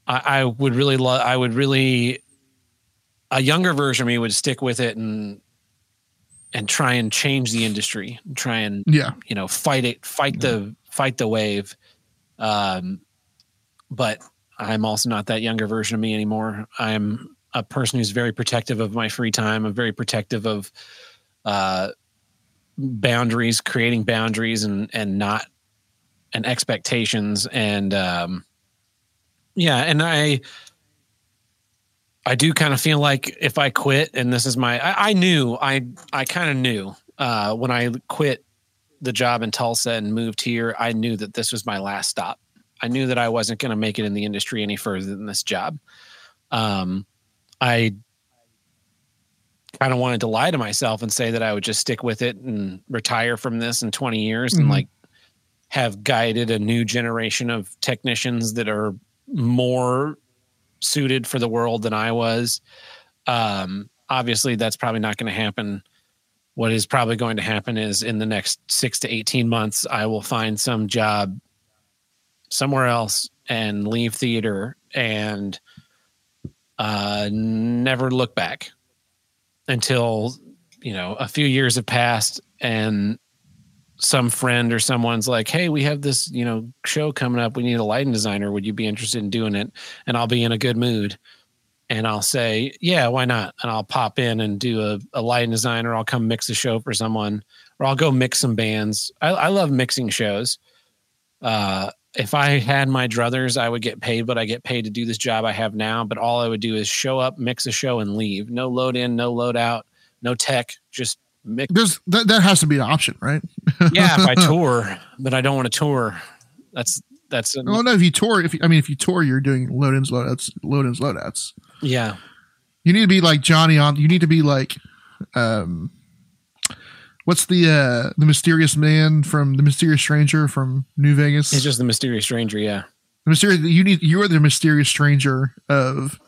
I, I would really love I would really a younger version of me would stick with it and and try and change the industry, try and yeah, you know fight it, fight the fight the wave. Um, but I'm also not that younger version of me anymore. I'm a person who's very protective of my free time. I'm very protective of uh, boundaries, creating boundaries, and and not and expectations, and um, yeah, and I I do kind of feel like if I quit, and this is my, I, I knew, I, I kind of knew uh, when I quit the job in Tulsa and moved here, I knew that this was my last stop. I knew that I wasn't going to make it in the industry any further than this job. Um, I kind of wanted to lie to myself and say that I would just stick with it and retire from this in 20 years and Mhm. like have guided a new generation of technicians that are more suited for the world than I was. Um, obviously, that's probably not going to happen. What is probably going to happen is in the next six to 18 months, I will find some job somewhere else and leave theater and uh, never look back until, you know, a few years have passed and some friend or someone's like, Hey, we have this, you know, show coming up. We need a lighting designer. Would you be interested in doing it? and I'll be in a good mood and I'll say, yeah, why not? And I'll pop in and do a, a lighting design or I'll come mix a show for someone or I'll go mix some bands. I, I love mixing shows. Uh, if I had my druthers, I would get paid, but I get paid to do this job I have now. But all I would do is show up, mix a show, and leave. No load in, no load out, no tech, just mix. there's that. That has to be an option, right? Yeah, if I tour, but I don't want to tour. That's that's a, Well, no. If you tour, if you, I mean, if you tour, you're doing load ins, load outs, load ins, load outs. yeah. You need to be like Johnny on. You need to be like, um, what's the uh the mysterious man from the mysterious stranger from New Vegas? It's just the mysterious stranger. Yeah. the mysterious. You need. You are the mysterious stranger of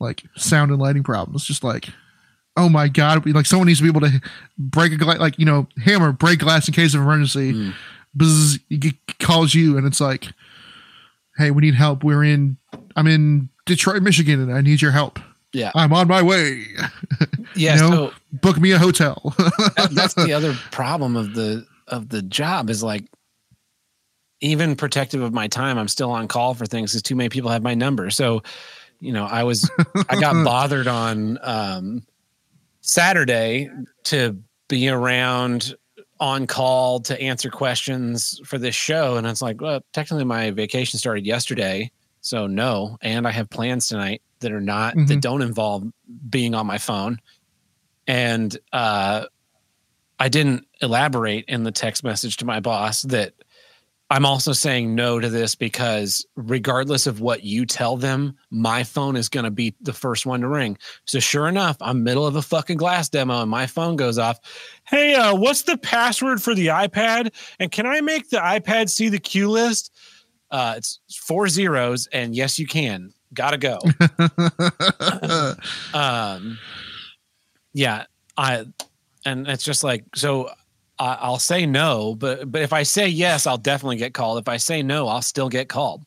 like sound and lighting problems. Just like, oh my god, like someone needs to be able to break a glass, like you know, hammer break glass in case of emergency. Mm. Buzz, calls you, and it's like, hey, we need help. We're in. I'm in Detroit, Michigan, and I need your help. Yeah. I'm on my way. Yeah. You know? so Book me a hotel. that, that's the other problem of the of the job is like even protective of my time. I'm still on call for things because too many people have my number. So, you know, I was I got bothered on um, Saturday to be around on call to answer questions for this show, and it's like, well, technically my vacation started yesterday, so no, and I have plans tonight that are not Mhm. that don't involve being on my phone, and uh, I didn't elaborate in the text message to my boss that I'm also saying no to this because regardless of what you tell them, my phone is going to be the first one to ring. So sure enough, I'm middle of a fucking glass demo and my phone goes off. Hey, uh, what's the password for the iPad? And can I make the iPad see the cue list? Uh, it's four zeros, and yes, you can. Gotta go. um yeah i and it's just like so I, i'll say no but but if i say yes i'll definitely get called. If i say no i'll still get called.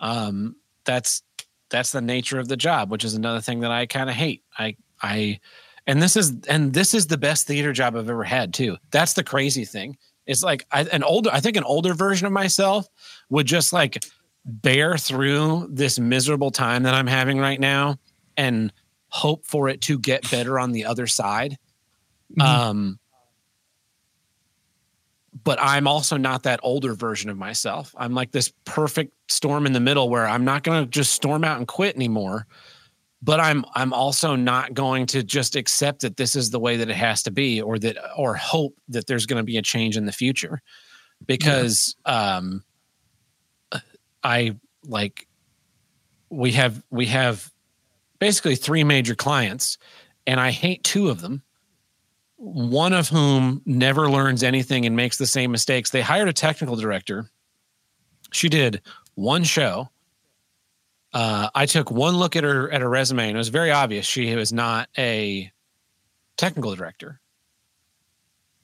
Um that's that's the nature of the job which is another thing that i kind of hate. I i and this is and this is the best theater job i've ever had too. That's the crazy thing. It's like I, an older i think an older version of myself would just like bear through this miserable time that i'm having right now and hope for it to get better on the other side. Mhm. um but i'm also not that older version of myself. I'm like this perfect storm in the middle where i'm not going to just storm out and quit anymore but i'm i'm also not going to just accept that this is the way that it has to be or that or hope that there's going to be a change in the future. Because um i like we have we have basically three major clients and i hate two of them one of whom never learns anything and makes the same mistakes. They hired a technical director. She did one show. Uh, i took one look at her at her resume and it was very obvious she was not a technical director.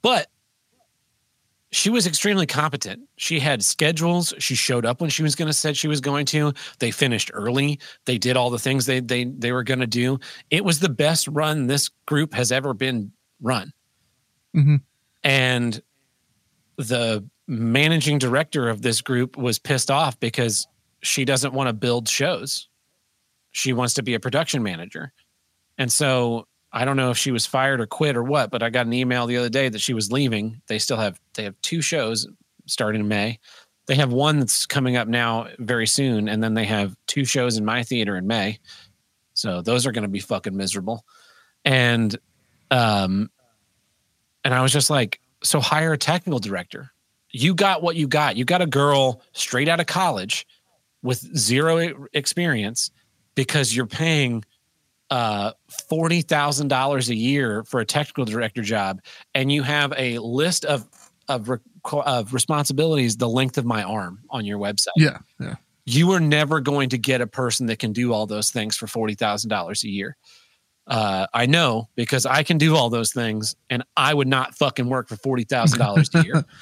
But she was extremely competent. She had schedules. She showed up when she was going to said she was going to. They finished early. They did all the things they they they were going to do. It was the best run this group has ever been run. Mhm. And the managing director of this group was pissed off because she doesn't want to build shows. She wants to be a production manager. And so I don't know if she was fired or quit or what, but I got an email the other day that she was leaving. They still have they have two shows starting in May. They have one that's coming up now very soon, and then they have two shows in my theater in May. So those are going to be fucking miserable. And um and I was just like, so hire a technical director. You got what you got. You got a girl straight out of college with zero experience because you're paying uh forty thousand dollars a year for a technical director job, and you have a list of of re- of responsibilities the length of my arm on your website. yeah, yeah. You are never going to get a person that can do all those things for forty thousand dollars a year. Uh, I know because I can do all those things, and I would not fucking work for forty thousand dollars a year.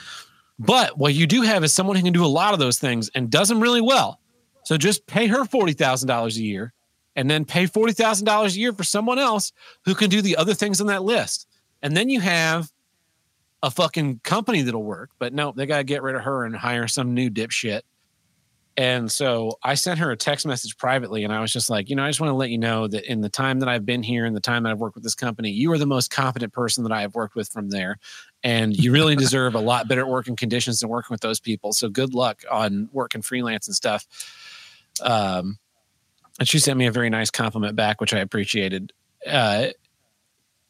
But what you do have is someone who can do a lot of those things and does them really well. So just pay her forty thousand dollars a year, and then pay forty thousand dollars a year for someone else who can do the other things on that list. And then you have a fucking company that'll work. But no, they gotta get rid of her and hire some new dipshit. And so I sent her a text message privately, and I was just like, you know, I just want to let you know that in the time that I've been here and the time that I've worked with this company, you are the most competent person that I have worked with from there. And you really deserve a lot better working conditions than working with those people. So good luck on working freelance and stuff. Um, and she sent me a very nice compliment back, which I appreciated. Uh,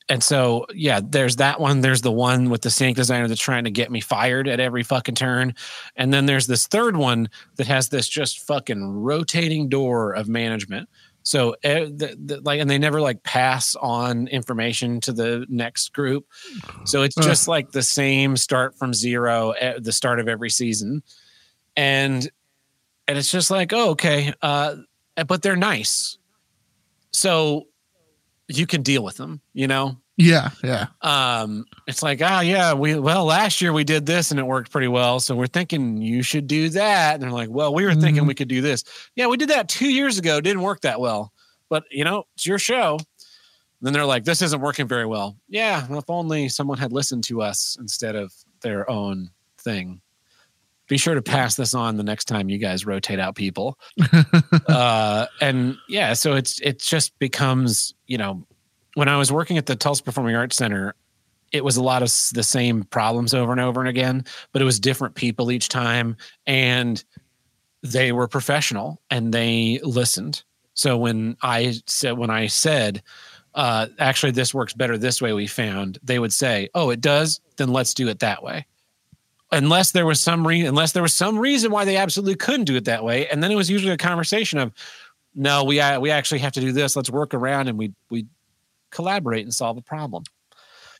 and so, yeah, there's that one. There's the one with the scenic designer that's trying to get me fired at every fucking turn. And then there's this third one that has this just fucking rotating door of management. So, eh, the, the, like, and they never like pass on information to the next group. So it's just like the same start from zero at the start of every season. And, and it's just like, oh, okay. Uh, but they're nice. So you can deal with them, you know? Yeah, yeah. um it's like oh yeah we well last year we did this and it worked pretty well so we're thinking you should do that and they're like well we were thinking Mhm. we could do this yeah we did that two years ago it didn't work that well but you know it's your show then they're like this isn't working very well yeah well, if only someone had listened to us instead of their own thing. Be sure to pass this on the next time you guys rotate out people. uh, and yeah, so it's it just becomes you know when I was working at the Tulsa Performing Arts Center, it was a lot of the same problems over and over and again, but it was different people each time, and they were professional and they listened. So when I said when I said, uh, actually this works better this way, we found they would say, "Oh, it does. Then let's do it that way." Unless there was some reason, unless there was some reason why they absolutely couldn't do it that way, and then it was usually a conversation of, "No, we uh, we actually have to do this. Let's work around and we we collaborate and solve the problem."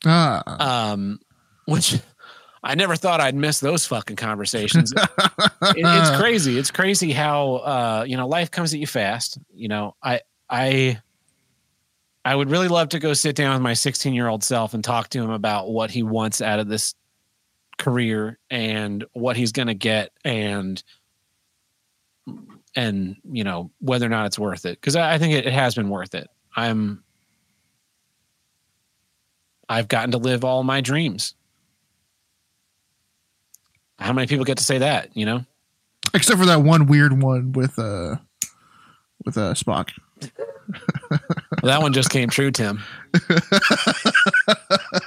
Ah. um, which I never thought I'd miss those fucking conversations. It- it's crazy. It's crazy how uh, you know life comes at you fast. You know, I I I would really love to go sit down with my 16 year old self and talk to him about what he wants out of this career and what he's going to get and and you know whether or not it's worth it because I, I think it, it has been worth it. I'm I've gotten to live all my dreams. How many people get to say that? You know, Except for that one weird one with uh with uh Spock. well, that one just came true, Tim.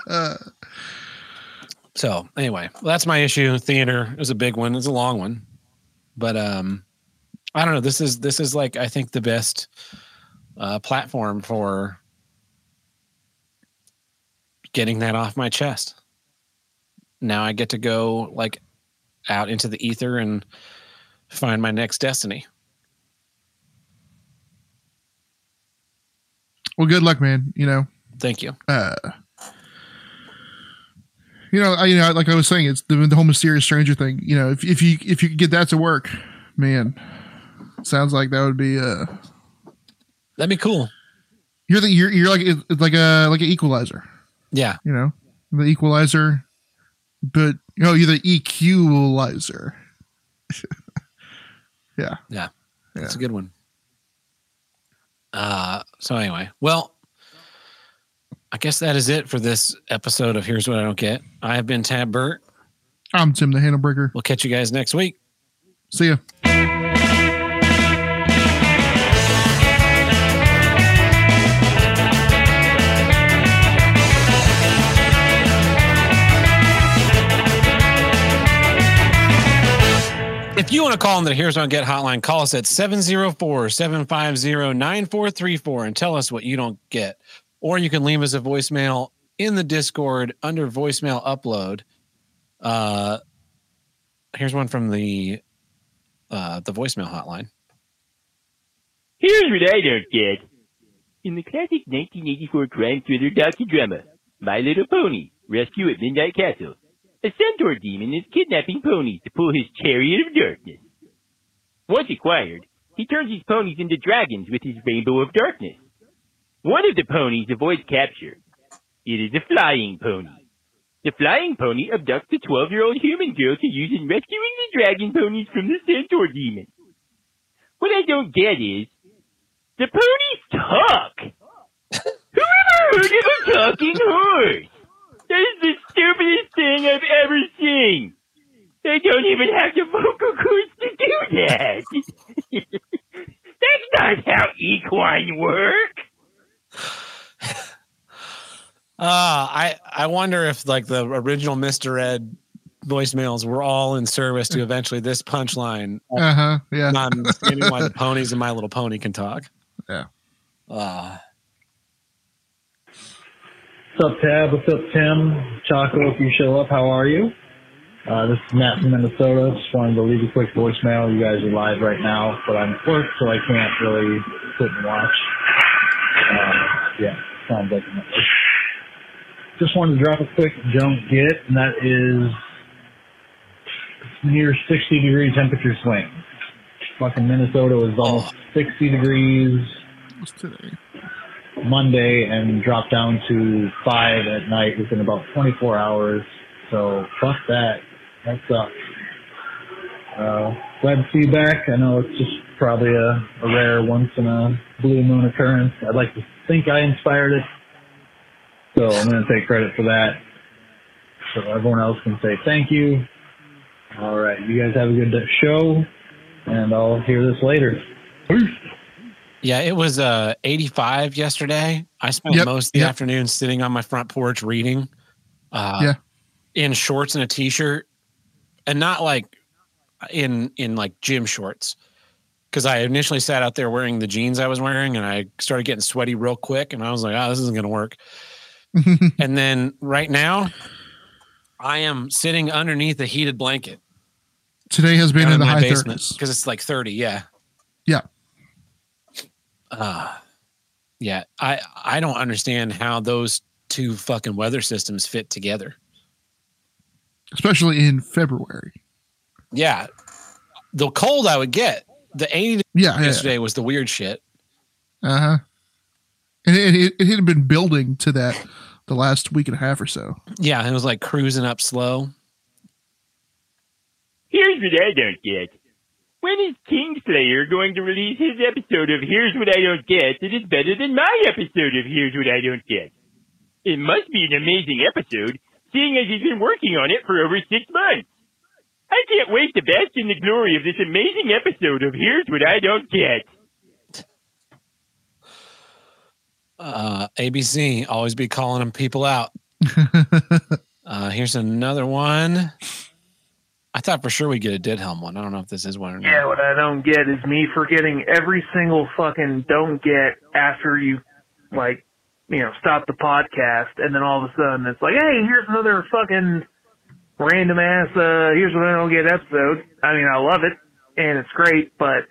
so anyway, well, that's my issue. Theater is a big one. It's a long one, but um, I don't know. This is this is like I think the best uh, platform for getting that off my chest. Now I get to go like out into the ether and find my next destiny. Well, good luck, man. You know, Thank you. uh, you know, I, you know, like I was saying, it's the, the whole mysterious stranger thing. You know, if if you if you could get that to work, man, sounds like that would be uh, That'd be cool. you're the you're you're like it's like a like an equalizer. Yeah. You know, the equalizer, but you know, you're the equalizer. yeah. Yeah, that's a good one. Uh, so anyway, well, I guess that is it for this episode of Here's What I Don't Get. I have been Tab Burt. I'm Tim the Handlebreaker. We'll catch you guys next week. See ya. If you want to call in the Here's What I Don't Get hotline, call us at 704 750 9434 and tell us what you don't get. Or you can leave us a voicemail in the Discord under voicemail upload. Uh, here's one from the uh, the voicemail hotline. Here's what I don't get. In the classic 1984 crime thriller docudrama, My Little Pony, Rescue at Midnight Castle, a centaur demon is kidnapping ponies to pull his chariot of darkness. Once acquired, he turns his ponies into dragons with his rainbow of darkness. One of the ponies avoids capture. It is a flying pony. The flying pony abducts a 12-year-old human girl to use in rescuing the dragon ponies from the centaur demon. What I don't get is, the ponies talk. Who ever heard of a talking horse? That is the stupidest thing I've ever seen. They don't even have the vocal cords to do that. That's not how equine work. Uh, I I wonder if like the original Mr. Ed voicemails were all in service to eventually this punchline. Uh huh. Yeah. Not understanding why the ponies and My Little Pony can talk. Yeah. Uh, What's up, Tab? What's up, Tim? Chaco, if you show up, how are you? Uh, this is Matt from Minnesota. Just wanted to leave a quick voicemail. You guys are live right now, but I'm at work, so I can't really sit and watch. Uh, yeah, sounds like a network. Just wanted to drop a quick don't get, and that is near 60 degree temperature swing. Fucking Minnesota was almost 60 degrees What's today? Monday and dropped down to five at night within about 24 hours. So fuck that. That sucks. Uh, glad to see you back. I know it's just probably a, a rare once in a blue moon occurrence. I'd like to think I inspired it. So I'm going to take credit for that. so everyone else can say thank you. All right, you guys have a good show, and I'll hear this later. Peace. Yeah, it was uh 85 yesterday. I spent Yep, most of the yep. afternoon sitting on my front porch reading. Uh Yeah. in shorts and a t-shirt and not like in in like gym shorts. Cuz I initially sat out there wearing the jeans I was wearing and I started getting sweaty real quick and I was like, "Oh, this isn't going to work." and then right now I am sitting underneath a heated blanket Today has been in the high basement 30s. because it's like 30 yeah Yeah. uh yeah i i don't understand how those two fucking weather systems fit together especially in February. yeah the cold i would get the 80 Yeah, yeah. yesterday was the weird shit Uh huh. And it, it, it had been building to that the last week and a half or so. yeah it was like cruising up slow Here's what I don't get. When is Kingslayer going to release his episode of Here's What I Don't Get that is better than my episode of Here's What I Don't Get? It must be an amazing episode, seeing as he's been working on it for over six months. I can't wait to bask in the glory of this amazing episode of Here's What I Don't Get. Uh abc always be calling them people out. Uh here's another one. I thought for sure we'd get a dead helm one. I don't know if this is one or not. Yeah, what I don't get is me forgetting every single fucking don't get after you, like, you know, stop the podcast, and then all of a sudden it's like, hey, here's another fucking random ass, uh, here's what I don't get episode. I mean, I love it, and it's great, but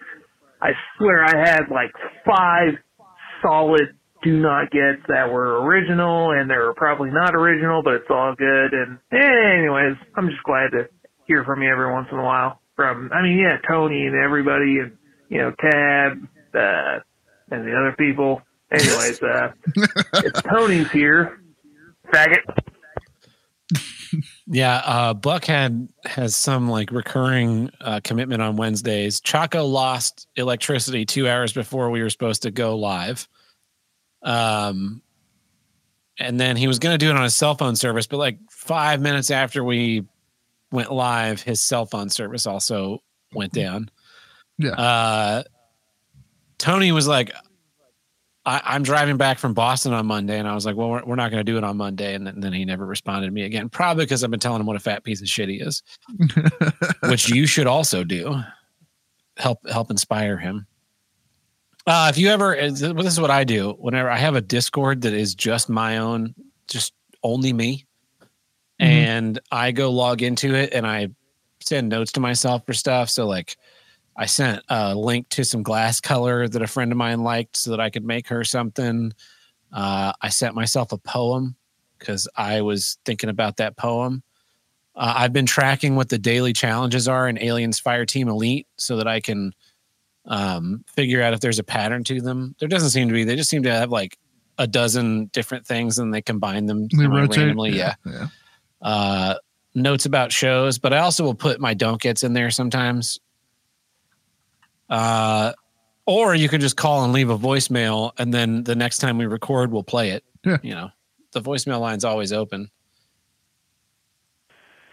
I swear I had like five solid do not get that were original, and they were probably not original, but it's all good, and eh, anyways, I'm just glad to hear from you every once in a while. From, I mean, yeah, Tony and everybody, and you know, Tab, uh, and the other people. Anyways, uh, it's Tony's here. Faggot. Yeah, uh, Buckhead has some like recurring uh, commitment on Wednesdays. Chaco lost electricity two hours before we were supposed to go live. Um, and then he was going to do it on his cell phone service, but like five minutes after we went live, his cell phone service also went down. Yeah. Uh, Tony was like, I, I'm driving back from Boston on Monday, and I was like, "Well, we're, we're not going to do it on Monday." And then, then he never responded to me again, probably because I've been telling him what a fat piece of shit he is, which you should also do. Help help inspire him. Uh, if you ever, this is what I do. Whenever I have a Discord that is just my own, just only me, and I go log into it and I send notes to myself for stuff. So like I sent a link to some glass color that a friend of mine liked so that I could make her something. Uh, I sent myself a poem because I was thinking about that poem. Uh, I've been tracking what the daily challenges are in Aliens Fireteam Elite so that I can um, figure out if there's a pattern to them. There doesn't seem to be. They just seem to have like a dozen different things and they combine them They semi- rotate. randomly. yeah yeah. uh, notes about shows, but I also will put my don't gets in there sometimes. Uh, or you can just call and leave a voicemail, and then the next time we record, we'll play it. Yeah. You know, the voicemail line's always open.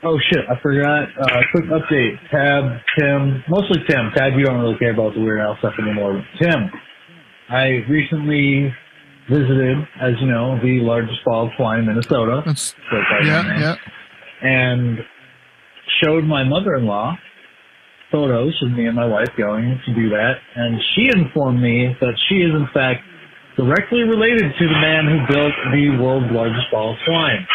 Oh shit, I forgot. Uh, quick update. Tab, Tim, mostly Tim. Tab, you don't really care about the Weird Al stuff anymore. Tim, I recently visited, as you know, the largest ball of twine in Minnesota. That's yeah, yeah. And showed my mother-in-law photos of me and my wife going to do that. And she informed me that she is in fact directly related to the man who built the world's largest ball of twine.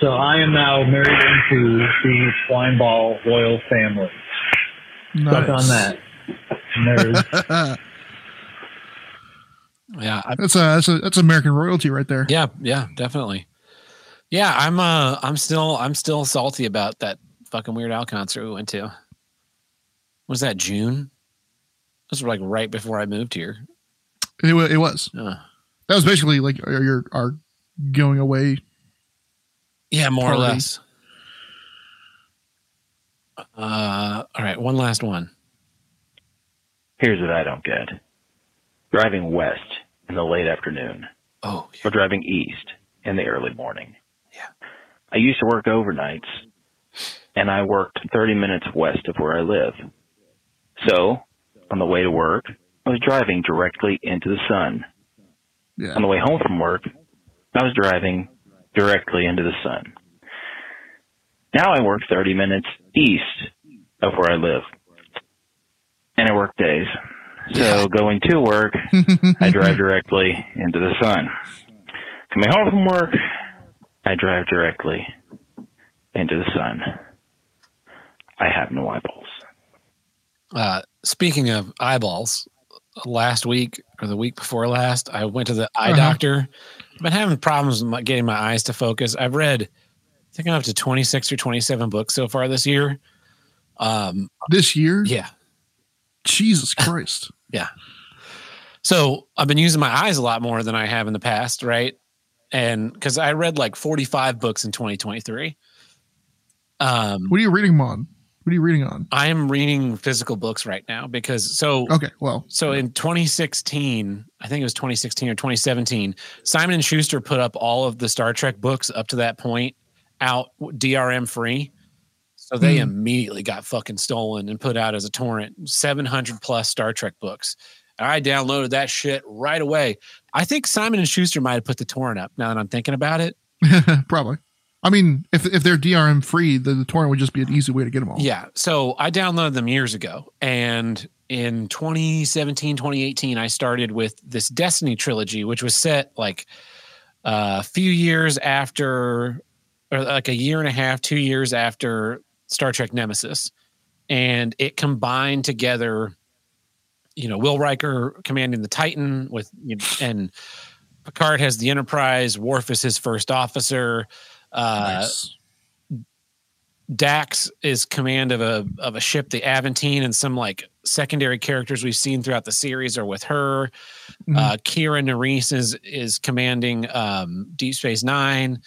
So I am now married into the twine ball royal family. Stuck on that. Nerd. Yeah, I, That's a that's a that's American royalty right there. yeah, yeah, definitely. Yeah, I'm uh, I'm still, I'm still salty about that fucking Weird Al concert we went to. Was that June? This was like right before I moved here. It, it was. Uh, That was basically like our, your our going away. Yeah, more or less. Uh, all right, one last one. Here's what I don't get. Driving west in the late afternoon Oh, or driving east in the early morning. Yeah. I used to work overnights, and I worked 30 minutes west of where I live. So, on the way to work, I was driving directly into the sun. Yeah. On the way home from work, I was driving directly into the sun. Now I work 30 minutes east of where I live. And I work days. So going to work, I drive directly into the sun. Coming home from work, I drive directly into the sun. I have no eyeballs. Uh, speaking of eyeballs, last week or the week before last, I went to the eye Uh-huh. doctor. I've been having problems getting my eyes to focus. I've read, I think I'm up to 26 or 27 books so far this year. Um, This year? yeah. Jesus Christ. Yeah. So I've been using my eyes a lot more than I have in the past, right? And because I read like 45 books in 2023. Um, What are you reading 'em on? What are you reading on? I am reading physical books right now because so Okay, well, so in 2016, I think it was 2016 or 2017, Simon and Schuster put up all of the Star Trek books up to that point out DRM free. So they Hmm. immediately got fucking stolen and put out as a torrent 700 plus Star Trek books. And I downloaded that shit right away. I think Simon and Schuster might have put the torrent up now that I'm thinking about it. probably. I mean, if if they're DRM free, the, the torrent would just be an easy way to get them all. Yeah. So I downloaded them years ago. And in 2017, 2018, I started with this Destiny trilogy, which was set like a few years after, or like a year and a half, two years after Star Trek Nemesis. And it combined together, you know, Will Riker commanding the Titan with, and Picard has the Enterprise, Worf is his first officer. Uh, Nice. Dax is command of a of a ship, the Aventine, and some like secondary characters we've seen throughout the series are with her. Mhm. Uh, Kira Nerys is is commanding um, Deep Space Nine,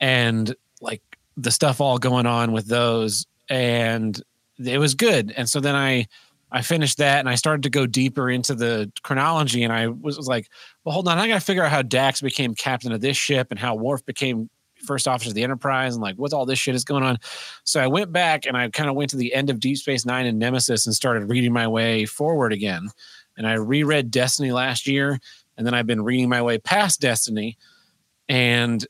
and like the stuff all going on with those, and it was good. And so then I I finished that, and I started to go deeper into the chronology, and I was, was like, well, hold on, I got to figure out how Dax became captain of this ship, and how Worf became first officer of the Enterprise, and like what all this shit is going on. So I went back and I kind of went to the end of Deep Space Nine and Nemesis and started reading my way forward again. And I reread Destiny last year, and then I've been reading my way past Destiny. And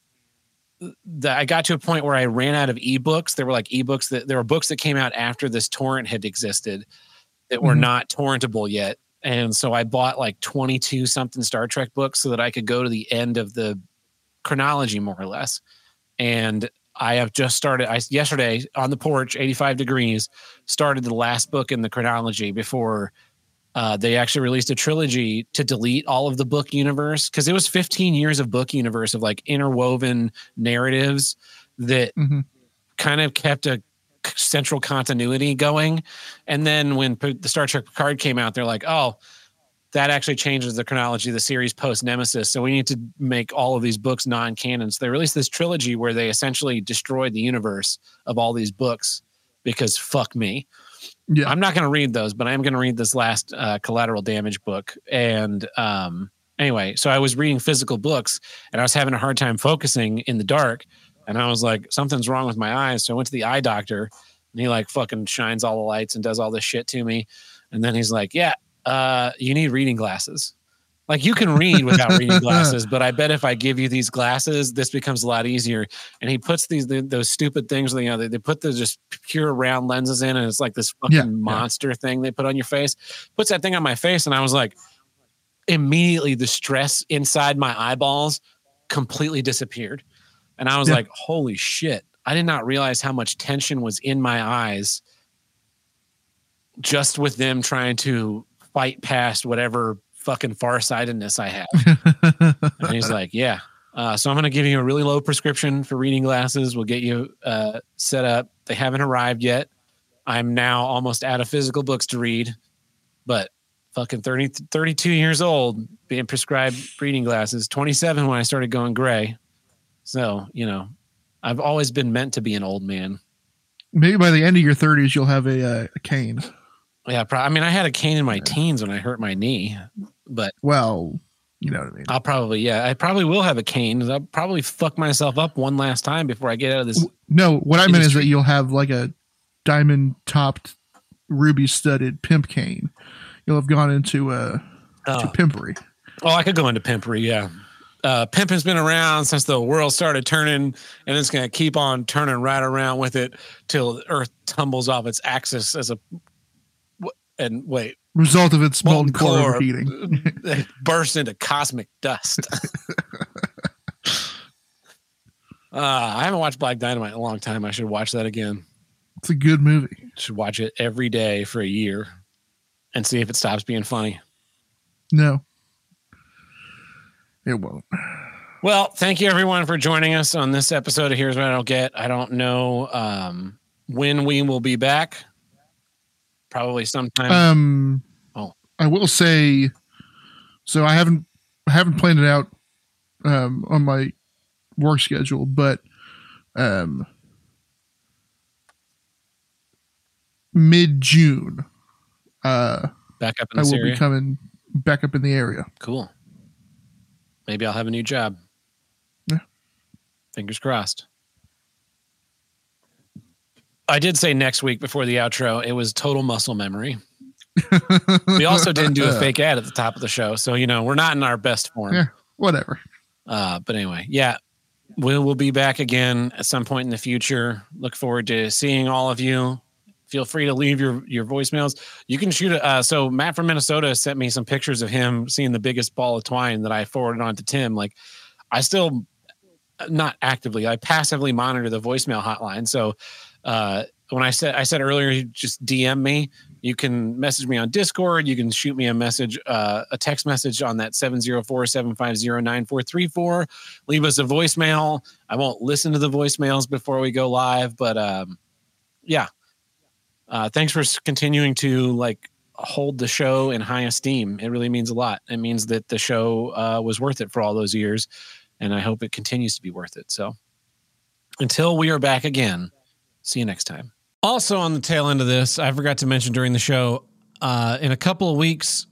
the, I got to a point where I ran out of ebooks. There were like ebooks that there were books that came out after this torrent had existed that were Mhm. not torrentable yet. And so I bought like 22 something Star Trek books so that I could go to the end of the chronology more or less. And I have just started I yesterday on the porch, 85 degrees, started the last book in the chronology before uh, they actually released a trilogy to delete all of the book universe because it was 15 years of book universe of like interwoven narratives that Mhm. kind of kept a central continuity going. And then when P- the Star Trek Picard came out, they're like, oh, that actually changes the chronology of the series post Nemesis. So we need to make all of these books non canon. So they released this trilogy where they essentially destroyed the universe of all these books because fuck me. Yeah. I'm not going to read those, but I am going to read this last uh, collateral damage book. And um, anyway, so I was reading physical books and I was having a hard time focusing in the dark. And I was like, something's wrong with my eyes. So I went to the eye doctor and he like fucking shines all the lights and does all this shit to me. And then he's like, yeah, uh, you need reading glasses. Like you can read without reading glasses, but I bet if I give you these glasses, this becomes a lot easier. And he puts these th- those stupid things, you know, they, they put the just pure round lenses in, and it's like this fucking Yeah, yeah. monster thing they put on your face. Puts that thing on my face, and I was like, immediately the stress inside my eyeballs completely disappeared, and I was Yeah. like, holy shit! I did not realize how much tension was in my eyes just with them trying to fight past whatever fucking farsightedness I have. and he's like, yeah. Uh, so I'm going to give you a really low prescription for reading glasses. We'll get you uh, set up. They haven't arrived yet. I'm now almost out of physical books to read, but fucking 30, 32 years old, being prescribed reading glasses, 27 when I started going gray. So, you know, I've always been meant to be an old man. Maybe by the end of your 30s, you'll have a, uh, a cane. Yeah, pro- I mean, I had a cane in my teens when I hurt my knee, but Well, You know what I mean? I'll probably, yeah, I probably will have a cane. I'll probably fuck myself up one last time before I get out of this. No, what I meant is that you'll have like a diamond topped, ruby studded pimp cane. You'll have gone into uh Oh, pimpery. oh, I could go into pimpery, yeah. Uh, pimping's been around since the world started turning, and it's going to keep on turning right around with it till the Earth tumbles off its axis as a. And wait, Result of its molten molten core core overheating. it burst into cosmic dust. uh, I haven't watched Black Dynamite in a long time. I should watch that again. It's a good movie. Should watch it every day for a year, and see if it stops being funny. No. It won't. Well, thank you everyone for joining us on this episode of Here's What I Don't Get. I don't know um, when we will be back. Probably sometime. Um Oh. I will say so I haven't I haven't planned it out um on my work schedule, but um mid June uh back up in I will area. be coming back up in the area. cool. Maybe I'll have a new job. Yeah. Fingers crossed. I did say next week before the outro, it was total muscle memory. We also didn't do a fake ad at the top of the show. So, you know, we're not in our best form. Yeah, whatever. Uh, but anyway, yeah, we'll, we'll be back again at some point in the future. Look forward to seeing all of you. Feel free to leave your your voicemails. You can shoot it. Uh, so Matt from Minnesota sent me some pictures of him seeing the biggest ball of twine that I forwarded on to Tim. Like, I still not actively, I passively monitor the voicemail hotline. So uh, when I said I said earlier, just DM me. You can message me on Discord. You can shoot me a message, uh, a text message on that 704-750-9434. Leave us a voicemail. I won't listen to the voicemails before we go live, but um, yeah. Uh, thanks for continuing to like hold the show in high esteem. It really means a lot. It means that the show uh, was worth it for all those years, and I hope it continues to be worth it. So until we are back again, see you next time. Also, on the tail end of this, I forgot to mention during the show, uh, in a couple of weeks,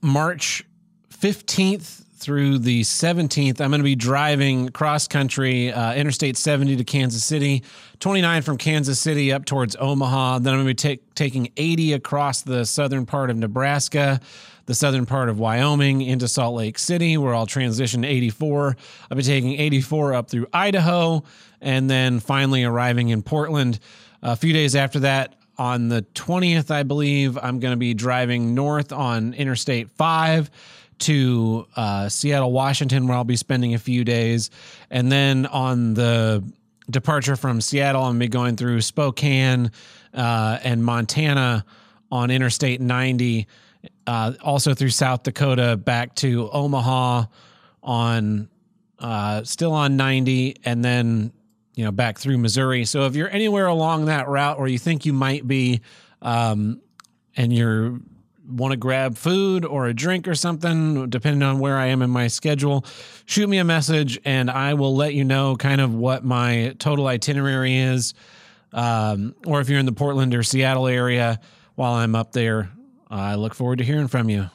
March 15th through the 17th, I'm going to be driving cross country, uh, Interstate 70 to Kansas City, 29 from Kansas City up towards Omaha. Then I'm going to be ta- taking 80 across the southern part of Nebraska, the southern part of Wyoming into Salt Lake City, where I'll transition to 84. I'll be taking 84 up through Idaho, and then finally arriving in Portland. A few days after that, on the 20th, I believe, I'm going to be driving north on Interstate 5 to uh, Seattle, Washington, where I'll be spending a few days. And then on the departure from Seattle, I'm going to be going through Spokane uh, and Montana on Interstate 90, uh, also through South Dakota back to Omaha on uh, still on 90, and then you know back through Missouri. So if you're anywhere along that route, or you think you might be, um, and you're want to grab food or a drink or something, depending on where I am in my schedule, shoot me a message and I will let you know kind of what my total itinerary is. Um, or if you're in the Portland or Seattle area while I'm up there, I look forward to hearing from you.